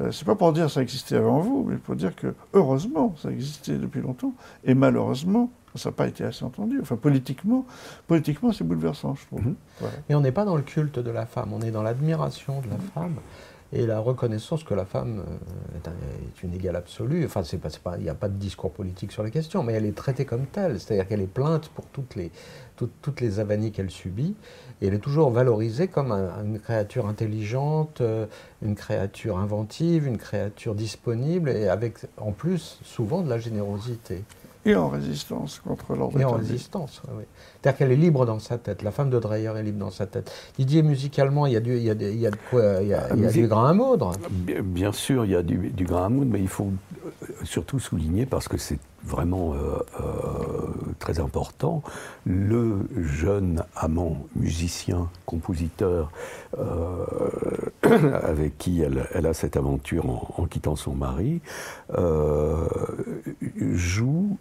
euh, c'est pas pour dire ça existait avant vous, mais pour dire que, heureusement, ça existait depuis longtemps, et malheureusement, ça n'a pas été assez entendu. Enfin, politiquement, politiquement c'est bouleversant, je trouve. Mhm. Voilà. Et on n'est pas dans le culte de la femme, on est dans l'admiration de la femme et la reconnaissance que la femme euh, est, un- est une égale absolue. Enfin, c'est pas, il n'y a pas de discours politique sur la question, mais elle est traitée comme telle, c'est-à-dire qu'elle est plainte pour toutes les, toutes, les avanies qu'elle subit, et elle est toujours valorisée comme un- une créature intelligente, euh, une créature inventive, une créature disponible, et avec en plus souvent de la générosité. Et en résistance contre l'ordre Et en résistance, oui. C'est-à-dire qu'elle est libre dans sa tête. La femme de Dreyer est libre dans sa tête. Didier, musicalement, il y a, du, il y a, il y a de quoi Il y a, La il y a musique- du grain à moudre. Bien, bien sûr, il y a du, du grain à moudre, mais il faut euh, surtout souligner, parce que c'est vraiment euh, euh, très important, le jeune amant, musicien, compositeur, euh, <coughs> avec qui elle, elle a cette aventure en, en quittant son mari, euh, joue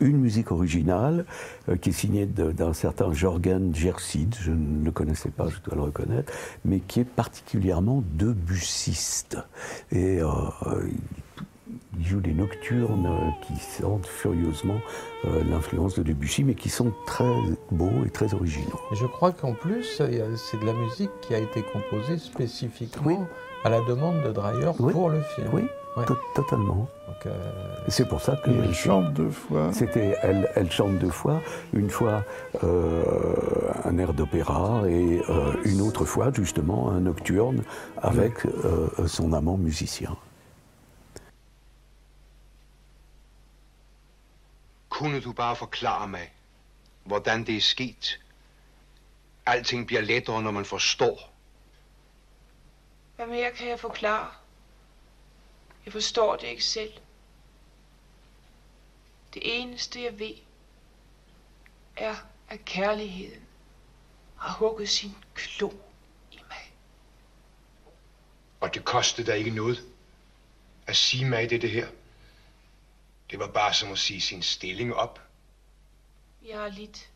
une musique originale euh, qui est signée d'un certain Jorgen Gersid, je ne le connaissais pas, je dois le reconnaître, mais qui est particulièrement debussiste. Et euh, il joue des nocturnes qui sentent furieusement euh, l'influence de Debussy, mais qui sont très beaux et très originaux. je crois qu'en plus, c'est de la musique qui a été composée spécifiquement à la demande de Dreyer pour le film. Oui, totalement. Euh, c'est pour ça que. Elle chante deux fois. C'était, elle, elle, chante deux fois. Une fois euh, un air d'opéra et euh, une autre fois, justement, un nocturne avec son amant musicien. Kunne du bare forklare mig, hvordan det er sket? Alting bliver lettere, når man forstår. Hvad mere kan jeg forklare? Jeg forstår det ikke selv. Det eneste jeg ved, er at kærligheden har hugget sin klo i mig. Og det kostede dig ikke noget at sige mig det, det her. Det var bare som at sige sin stilling op. Jeg har lidt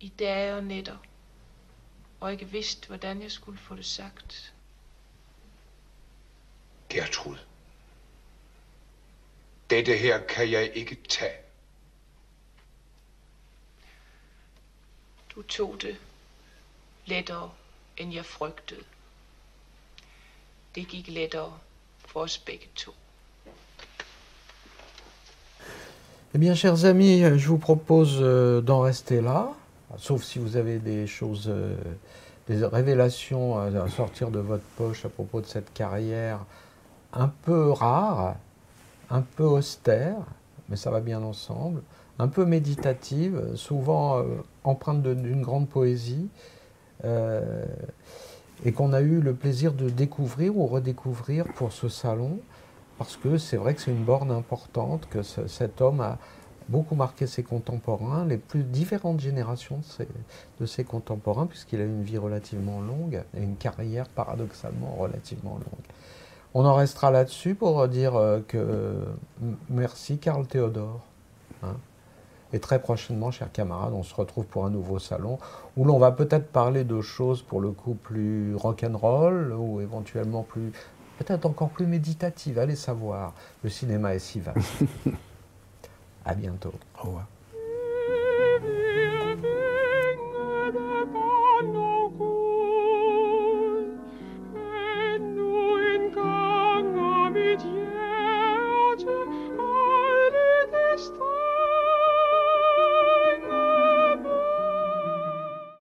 i dage og nætter, og ikke vidst, hvordan jeg skulle få det sagt. Gertrud. Dette her kan jeg ikke tage. Du tog det lettere, end jeg frygtede. Det gik lettere for os begge to. Eh bien, chers amis, je vous propose euh, d'en rester là, sauf si vous avez des choses, euh, des révélations à sortir de votre poche à propos de cette carrière un peu rare, un peu austère, mais ça va bien ensemble, un peu méditative, souvent euh, empreinte d'une grande poésie, euh, et qu'on a eu le plaisir de découvrir ou redécouvrir pour ce salon, parce que c'est vrai que c'est une borne importante, que cet homme a beaucoup marqué ses contemporains, les plus différentes générations de ses, de ses contemporains, puisqu'il a eu une vie relativement longue et une carrière paradoxalement relativement longue. On en restera là-dessus pour dire euh, que merci Karl Théodore. Hein. Et très prochainement, chers camarades, on se retrouve pour un nouveau salon où l'on va peut-être parler de choses pour le coup plus rock'n'roll ou éventuellement plus, peut-être encore plus méditatives. Allez savoir, le cinéma est si vaste. <laughs> à bientôt. Au revoir.